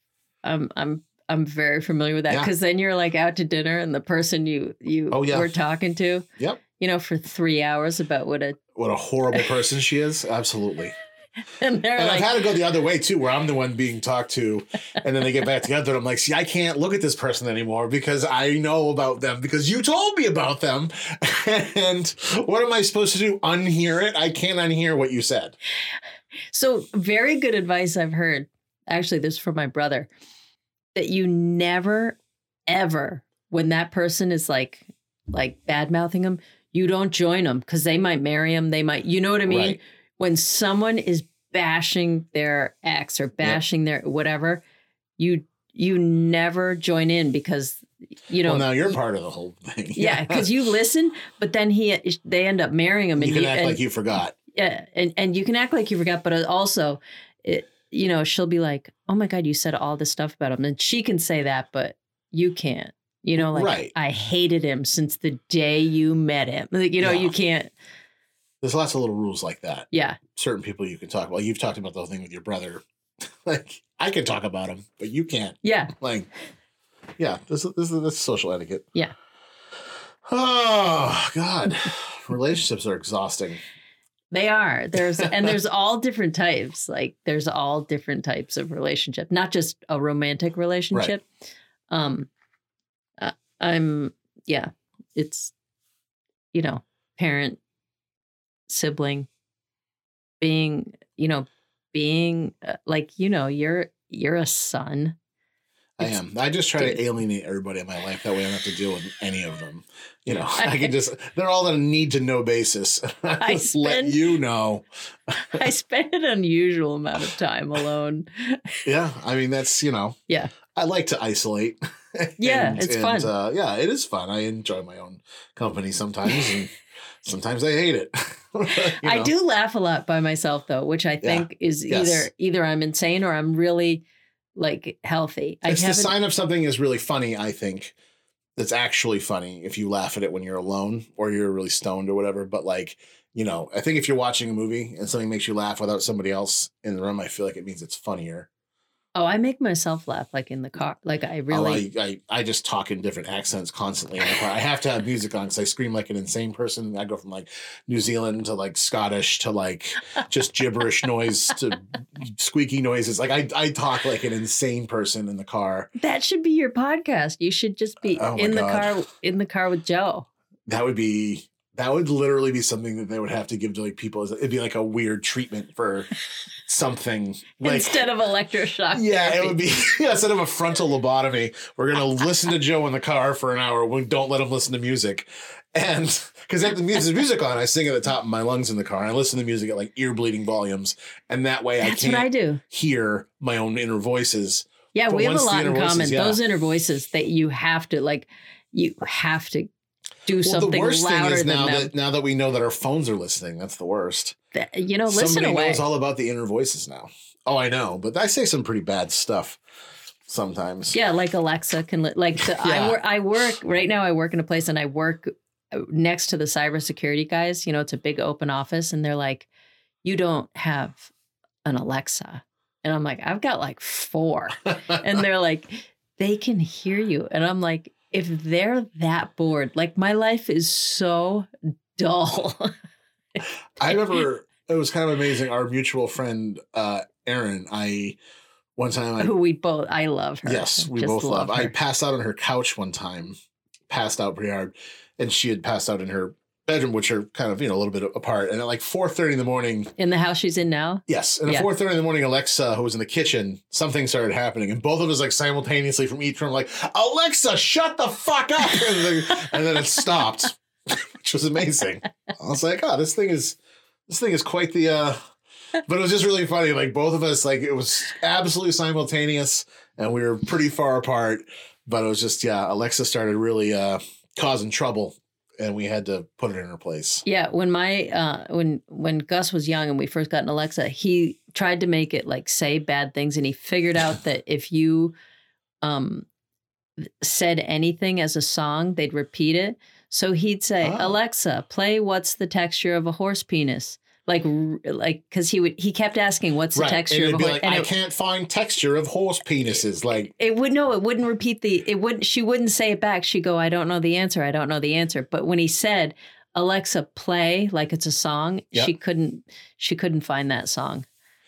B: I'm I'm I'm very familiar with that
A: Yeah.
B: because then you're like out to dinner and the person you you
A: Oh, yeah.
B: were talking to,
A: Yep.
B: you know, for three hours about what a
A: what a horrible person she is. Absolutely.
B: and
A: And
B: like,
A: I've had to go the other way too, where I'm the one being talked to, and then they get back together. And I'm like, see, I can't look at this person anymore because I know about them because you told me about them. And what am I supposed to do? Unhear it? I can't unhear what you said.
B: so very good advice I've heard. Actually, this is from my brother that you never ever when that person is like like bad mouthing them, you don't join them because they might marry him. They might, you know what I mean?
A: Right.
B: when someone is bashing their ex or bashing their whatever, you you never join in because you know
A: well, now you're part of the whole thing.
B: yeah because you listen, but then he they end up marrying him
A: you can
B: you,
A: act
B: and,
A: like you forgot.
B: yeah and and you can act like you forgot, but also it you know she'll be like oh my god you said all this stuff about him and she can say that but you can't. You know, like
A: Right.
B: I hated him since the day you met him. Like, you know,
A: Yeah.
B: you can't.
A: There's lots of little rules like that.
B: Yeah,
A: Certain people you can talk about. You've talked about the whole thing with your brother. like I can talk about him, but you can't.
B: yeah.
A: Like, yeah, this is this is this is social etiquette.
B: Yeah.
A: Oh God, relationships are exhausting.
B: They are. There's and there's all different types. Like there's all different types of relationship, not just a romantic relationship. Um uh, I'm yeah, it's you know, parent sibling being, you know, being uh, like, you know, you're you're a son.
A: I am. I just try
B: dude.
A: to alienate everybody in my life. That way I don't have to deal with any of them. You know,
B: I-
A: can just, they're all on a need to know basis. I
B: I
A: just let
B: spend-
A: you know.
B: I spend an unusual amount of time alone.
A: Yeah. I mean, that's, you know,
B: Yeah.
A: I like to isolate.
B: Yeah, it's fun.
A: Uh, yeah, it is fun. I enjoy my own company sometimes, and sometimes I hate it. You
B: I do laugh a lot by myself though, which I think is
A: Yes.
B: either either I'm insane or I'm really like healthy. I
A: It's the sign of something is really funny, I think. That's actually funny if you laugh at it when you're alone or you're really stoned or whatever. But like, you know, I think if you're watching a movie and something makes you laugh without somebody else in the room, I feel like it means it's funnier.
B: Oh, I make myself laugh like in the mm. car. Like I really
A: Oh, I, I, I just talk in different accents constantly in the car. I have to have music on because I scream like an insane person. I go from like New Zealand to like Scottish to like just gibberish noise to squeaky noises. Like I, I talk like an insane person in the car.
B: that should be your podcast. You should just be
A: Oh
B: in the
A: God.
B: car in the car with Joe.
A: That would be That would literally be something that they would have to give to like people. It'd be like a weird treatment for something. Like,
B: Instead of electroshock.
A: yeah,
B: therapy.
A: it would be yeah, instead of a frontal lobotomy. We're gonna listen to Joe in the car for an hour. We don't let him listen to music, and because the music music on, I sing at the top of my lungs in the car. And I listen to music at like ear bleeding volumes, and that way
B: That's
A: I
B: what I
A: can't
B: do.
A: hear my own inner voices.
B: Yeah,
A: But
B: we have a lot in
A: voices,
B: common.
A: yeah.
B: Those inner voices that you have to like, you have to do
A: Well,
B: something
A: the worst thing
B: louder
A: is
B: than
A: now
B: them.
A: that now that we know that our phones are listening, that's the worst.
B: You know, listen
A: Somebody
B: away.
A: knows all about the inner voices now. Oh, I know, but I say some pretty bad stuff sometimes.
B: Yeah, like Alexa can li- like the,
A: Yeah.
B: I work. I work right now. I work in a place and I work uh, next to the cybersecurity guys. You know, it's a big open office, and they're like, "You don't have an Alexa," and I'm like, "I've got like four. and they're like, "They can hear you," and I'm like, "If they're that bored, like my life is so dull."
A: I remember it was kind of amazing. Our mutual friend, uh, Erin, I one time I
B: Who we both, I love her.
A: yes, we
B: Just
A: both love.
B: her.
A: I passed out on her couch one time, passed out pretty hard, and she had passed out in her bedroom, which are kind of you know a little bit apart. And at like four thirty in the morning,
B: in the house she's in now.
A: yes, and at
B: Yeah.
A: four thirty in the morning, Alexa, who was in the kitchen, something started happening, and both of us like simultaneously from each room, like Alexa, shut the fuck up, and then, and then it stopped, which was amazing. I was like, oh, this thing is this thing is quite the. uh But it was just really funny. Like both of us, like it was absolutely simultaneous, and we were pretty far apart. But it was just yeah, Alexa started really uh causing trouble, and we had to put it in her place.
B: Yeah, when my uh when when Gus was young and we first got an Alexa, he tried to make it like say bad things and he figured out that if you um said anything as a song, they'd repeat it. So he'd say,
A: Oh.
B: "Alexa, play what's the texture of a horse penis?" Like like cuz he would he kept asking what's the texture of a horse
A: like,
B: and
A: I
B: it,
A: can't find texture of horse penises. Like
B: it would no, it wouldn't repeat the it wouldn't she wouldn't say it back. She'd go, I don't know the answer, I don't know the answer. But when he said, Alexa, play like it's a song,
A: Yep.
B: she couldn't she couldn't find that song.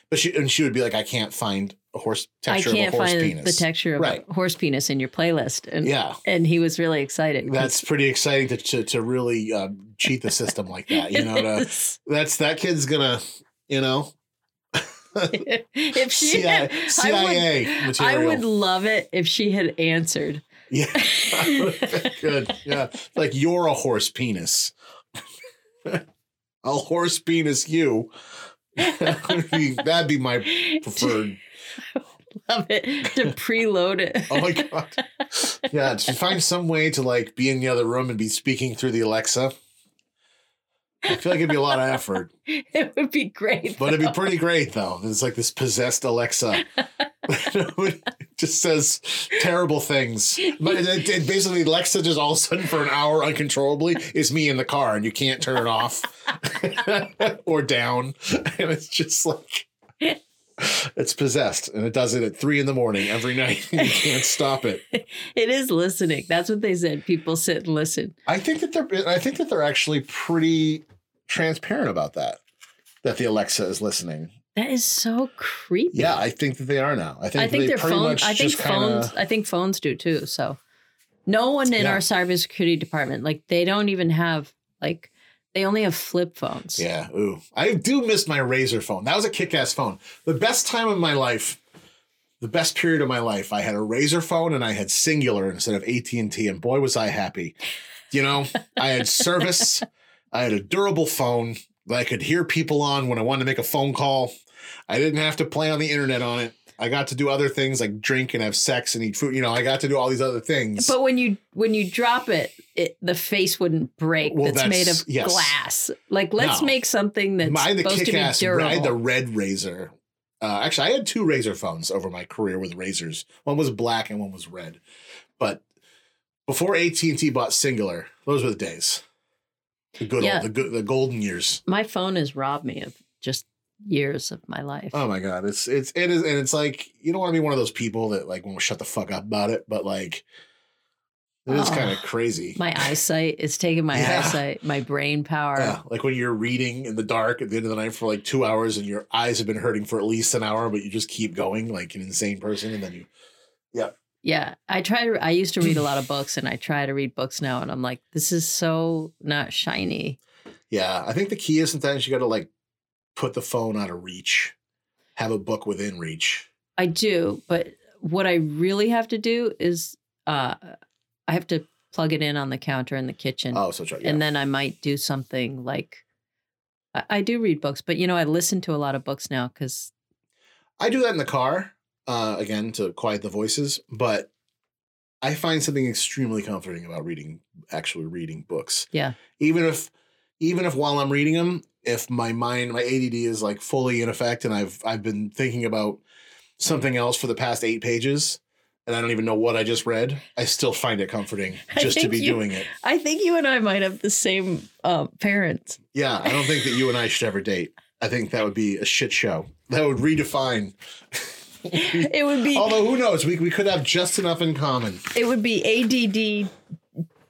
A: But she and she would be like, I can't find a horse
B: I can't
A: of a horse
B: find
A: penis.
B: the texture of
A: Right.
B: a horse penis in your playlist. And
A: Yeah,
B: and he was really excited.
A: that's pretty exciting to to, to really uh, cheat the system like that. You know, to, that's that kid's gonna, you know,
B: if she
A: CIA,
B: I would,
A: CIA
B: I would love it if she had answered.
A: Yeah, that would've been good. Yeah, like you're a horse penis. I'll horse penis you. That would be- That'd be my preferred.
B: love it to preload it.
A: Oh my god. Yeah, to find some way to like be in the other room and be speaking through the Alexa. I feel like it'd be a lot of effort,
B: it would be great.
A: but it'd be pretty great though. It's like this possessed Alexa. it just says terrible things. But it, it basically Alexa just all of a sudden for an hour uncontrollably is me in the car and you can't turn it off or down. And it's just like it's possessed and it does it at three in the morning every night. you can't stop it.
B: It is listening. That's what they said. People sit and listen.
A: I think that they're I think that they're actually pretty transparent about that. That the Alexa is listening.
B: That is so creepy.
A: Yeah, I think that they are now. I think,
B: I think
A: they
B: their
A: pretty
B: phone.
A: much
B: I think
A: just kinda-
B: phones. I think phones do too. So, no one in
A: Yeah.
B: our cybersecurity department, like they don't even have like they only have flip phones.
A: Yeah, ooh. I do miss my Razor phone. That was a kick-ass phone. The best time of my life, the best period of my life, I had a Razor phone and I had Cingular instead of AT&T and boy was I happy. You know, I had service, I had a durable phone that I could hear people on when I wanted to make a phone call. I didn't have to play on the internet on it. I got to do other things like drink and have sex and eat food. You know, I got to do all these other things.
B: But when you when you drop it, it the face wouldn't break.
A: Well,
B: that's, made of
A: yes.
B: glass. Like let's
A: No.
B: make something that's supposed to be durable.
A: I had the red razor. Uh, actually, I had two razor phones over my career with razors. One was black and one was red. But before AT and T bought Cingular, those were the days. The good
B: Yeah.
A: old, the good, the golden years.
B: My phone has robbed me of just years of my life.
A: Oh my god, it's it's it is, and it's like you don't want to be one of those people that like won't shut the fuck up about it, but like it is
B: Oh,
A: kind of ah, crazy.
B: my eyesight it's taking my
A: Yeah.
B: eyesight, my brain power.
A: Yeah, like when you're reading in the dark at the end of the night for like two hours and your eyes have been hurting for at least an hour, but you just keep going like an insane person, and then you, yeah,
B: Yeah, I try to. I used to read a lot of books, and I try to read books now, and I'm like, this is so not shiny.
A: Yeah, I think the key is sometimes you got to like put the phone out of reach, have a book within reach.
B: I do, but what I really have to do is, uh, I have to plug it in on the counter in the kitchen,
A: Oh, so try. Yeah.
B: and then I might do something like. I, I do read books, but you know, I listen to a lot of books now because
A: I do that in the car, uh, again to quiet the voices, but I find something extremely comforting about reading, actually reading books.
B: Yeah.
A: Even if, even if while I'm reading them, if my mind, my ADD is like fully in effect, and I've I've been thinking about something else for the past eight pages, and I don't even know what I just read, I still find it comforting just to be
B: you-
A: doing it.
B: I think you and I might have the same uh, parents.
A: Yeah, I don't think that you and I should ever date. I think that would be a shit show. That would redefine.
B: It would be
A: Although who knows, we we could have just enough in common.
B: it would be ADD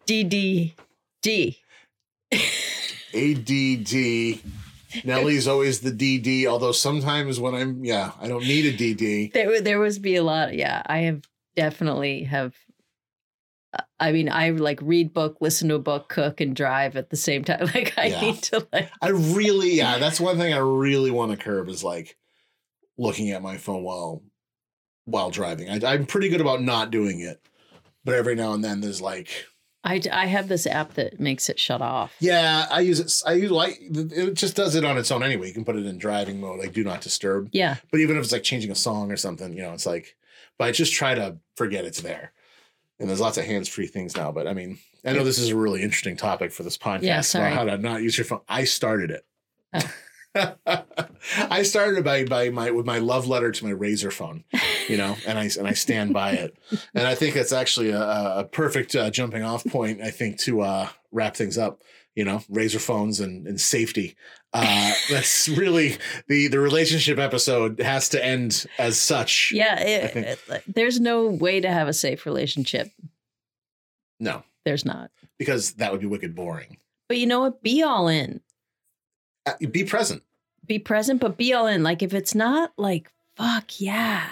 B: DDD.
A: ADD. Nellie's always the DD. Although sometimes when I'm yeah, I don't need a DD.
B: There there was be a lot. Yeah, I have definitely have. I mean, I like read book, listen to a book, cook, and drive at the same time. Like I
A: Yeah.
B: need to like.
A: I really yeah, that's one thing I really want to curb is like looking at my phone while while driving. I, I'm pretty good about not doing it, but every now and then there's like
B: I I have this app that makes it shut off.
A: Yeah, I use it. I use like it just does it on its own anyway. You can put it in driving mode, like do not disturb.
B: Yeah,
A: But even if it's like changing a song or something, you know, it's like. But I just try to forget it's there. And there's lots of hands free things now. But I mean, I know this is a really interesting topic for this podcast.
B: Yeah,
A: about
B: sorry.
A: How to not use your phone. I started it.
B: Oh.
A: I started by by my with my love letter to my razor phone, you know, and I and I stand by it, and I think that's actually a, a perfect uh, jumping off point. I think to uh, wrap things up, you know, razor phones and, and safety. Uh, that's really the the relationship episode has to end as such.
B: yeah. It, it- there's no way to have a safe relationship.
A: No,
B: There's not.
A: because that would be wicked boring.
B: But you know what? Be all in.
A: Uh, be present.
B: Be present, but be all in. Like if it's not like fuck yeah,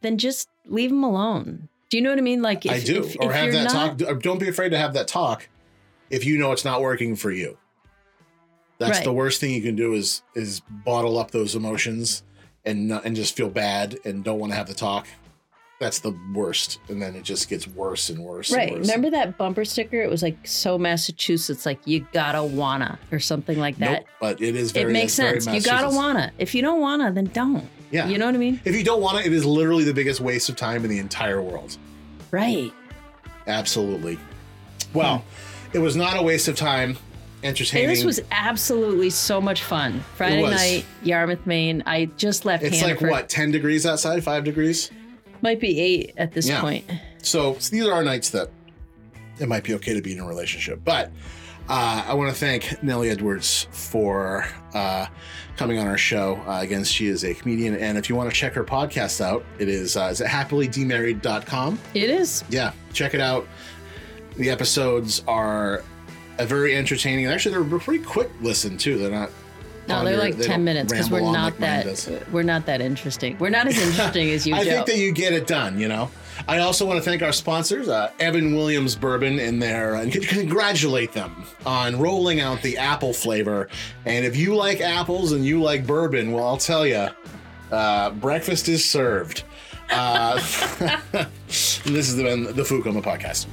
B: then just leave them alone. Do you know what I mean? Like if,
A: I do,
B: if-
A: or
B: if
A: have that
B: not-
A: talk. Don't be afraid to have that talk if you know it's not working for you. That's
B: Right.
A: the worst thing you can do is is bottle up those emotions and not, and just feel bad and don't want to have the talk. That's the worst, and then it just gets worse and worse.
B: Right.
A: And worse.
B: Remember that bumper sticker? It was like so Massachusetts, like you gotta wanna or something like that.
A: Nope, but it is very.
B: it makes sense. You gotta wanna. If you don't wanna, then don't.
A: Yeah.
B: You know what I mean?
A: if you don't want it, it is literally the biggest waste of time in the entire world.
B: Right.
A: Absolutely. Well, it was not a waste of time. Entertaining.
B: this was absolutely so much fun. Friday night, Yarmouth, Maine. I just left
A: It's like what, ten degrees outside, five degrees.
B: Might be eight at this
A: Yeah.
B: point.
A: So, so these are our nights that it might be okay to be in a relationship. But uh, I want to thank Nellie Edwards for uh, coming on our show. Uh, again, she is a comedian, and if you want to check her podcast out, it is uh, is it happilydemarried.com.
B: It is.
A: Yeah, check it out. The episodes are a very entertaining. Actually, they're a pretty quick listen too. They're not.
B: No, they're like
A: they
B: ten minutes because we're not
A: like
B: that we're not that interesting. We're not as interesting as you,
A: I
B: Joe.
A: think that you get it done, you know. I also want to thank our sponsors, uh, Evan Williams Bourbon, in there, and con- congratulate them on rolling out the apple flavor. And if you like apples and you like bourbon, well, I'll tell you, uh, breakfast is served. Uh, this has been the Food Coma podcast.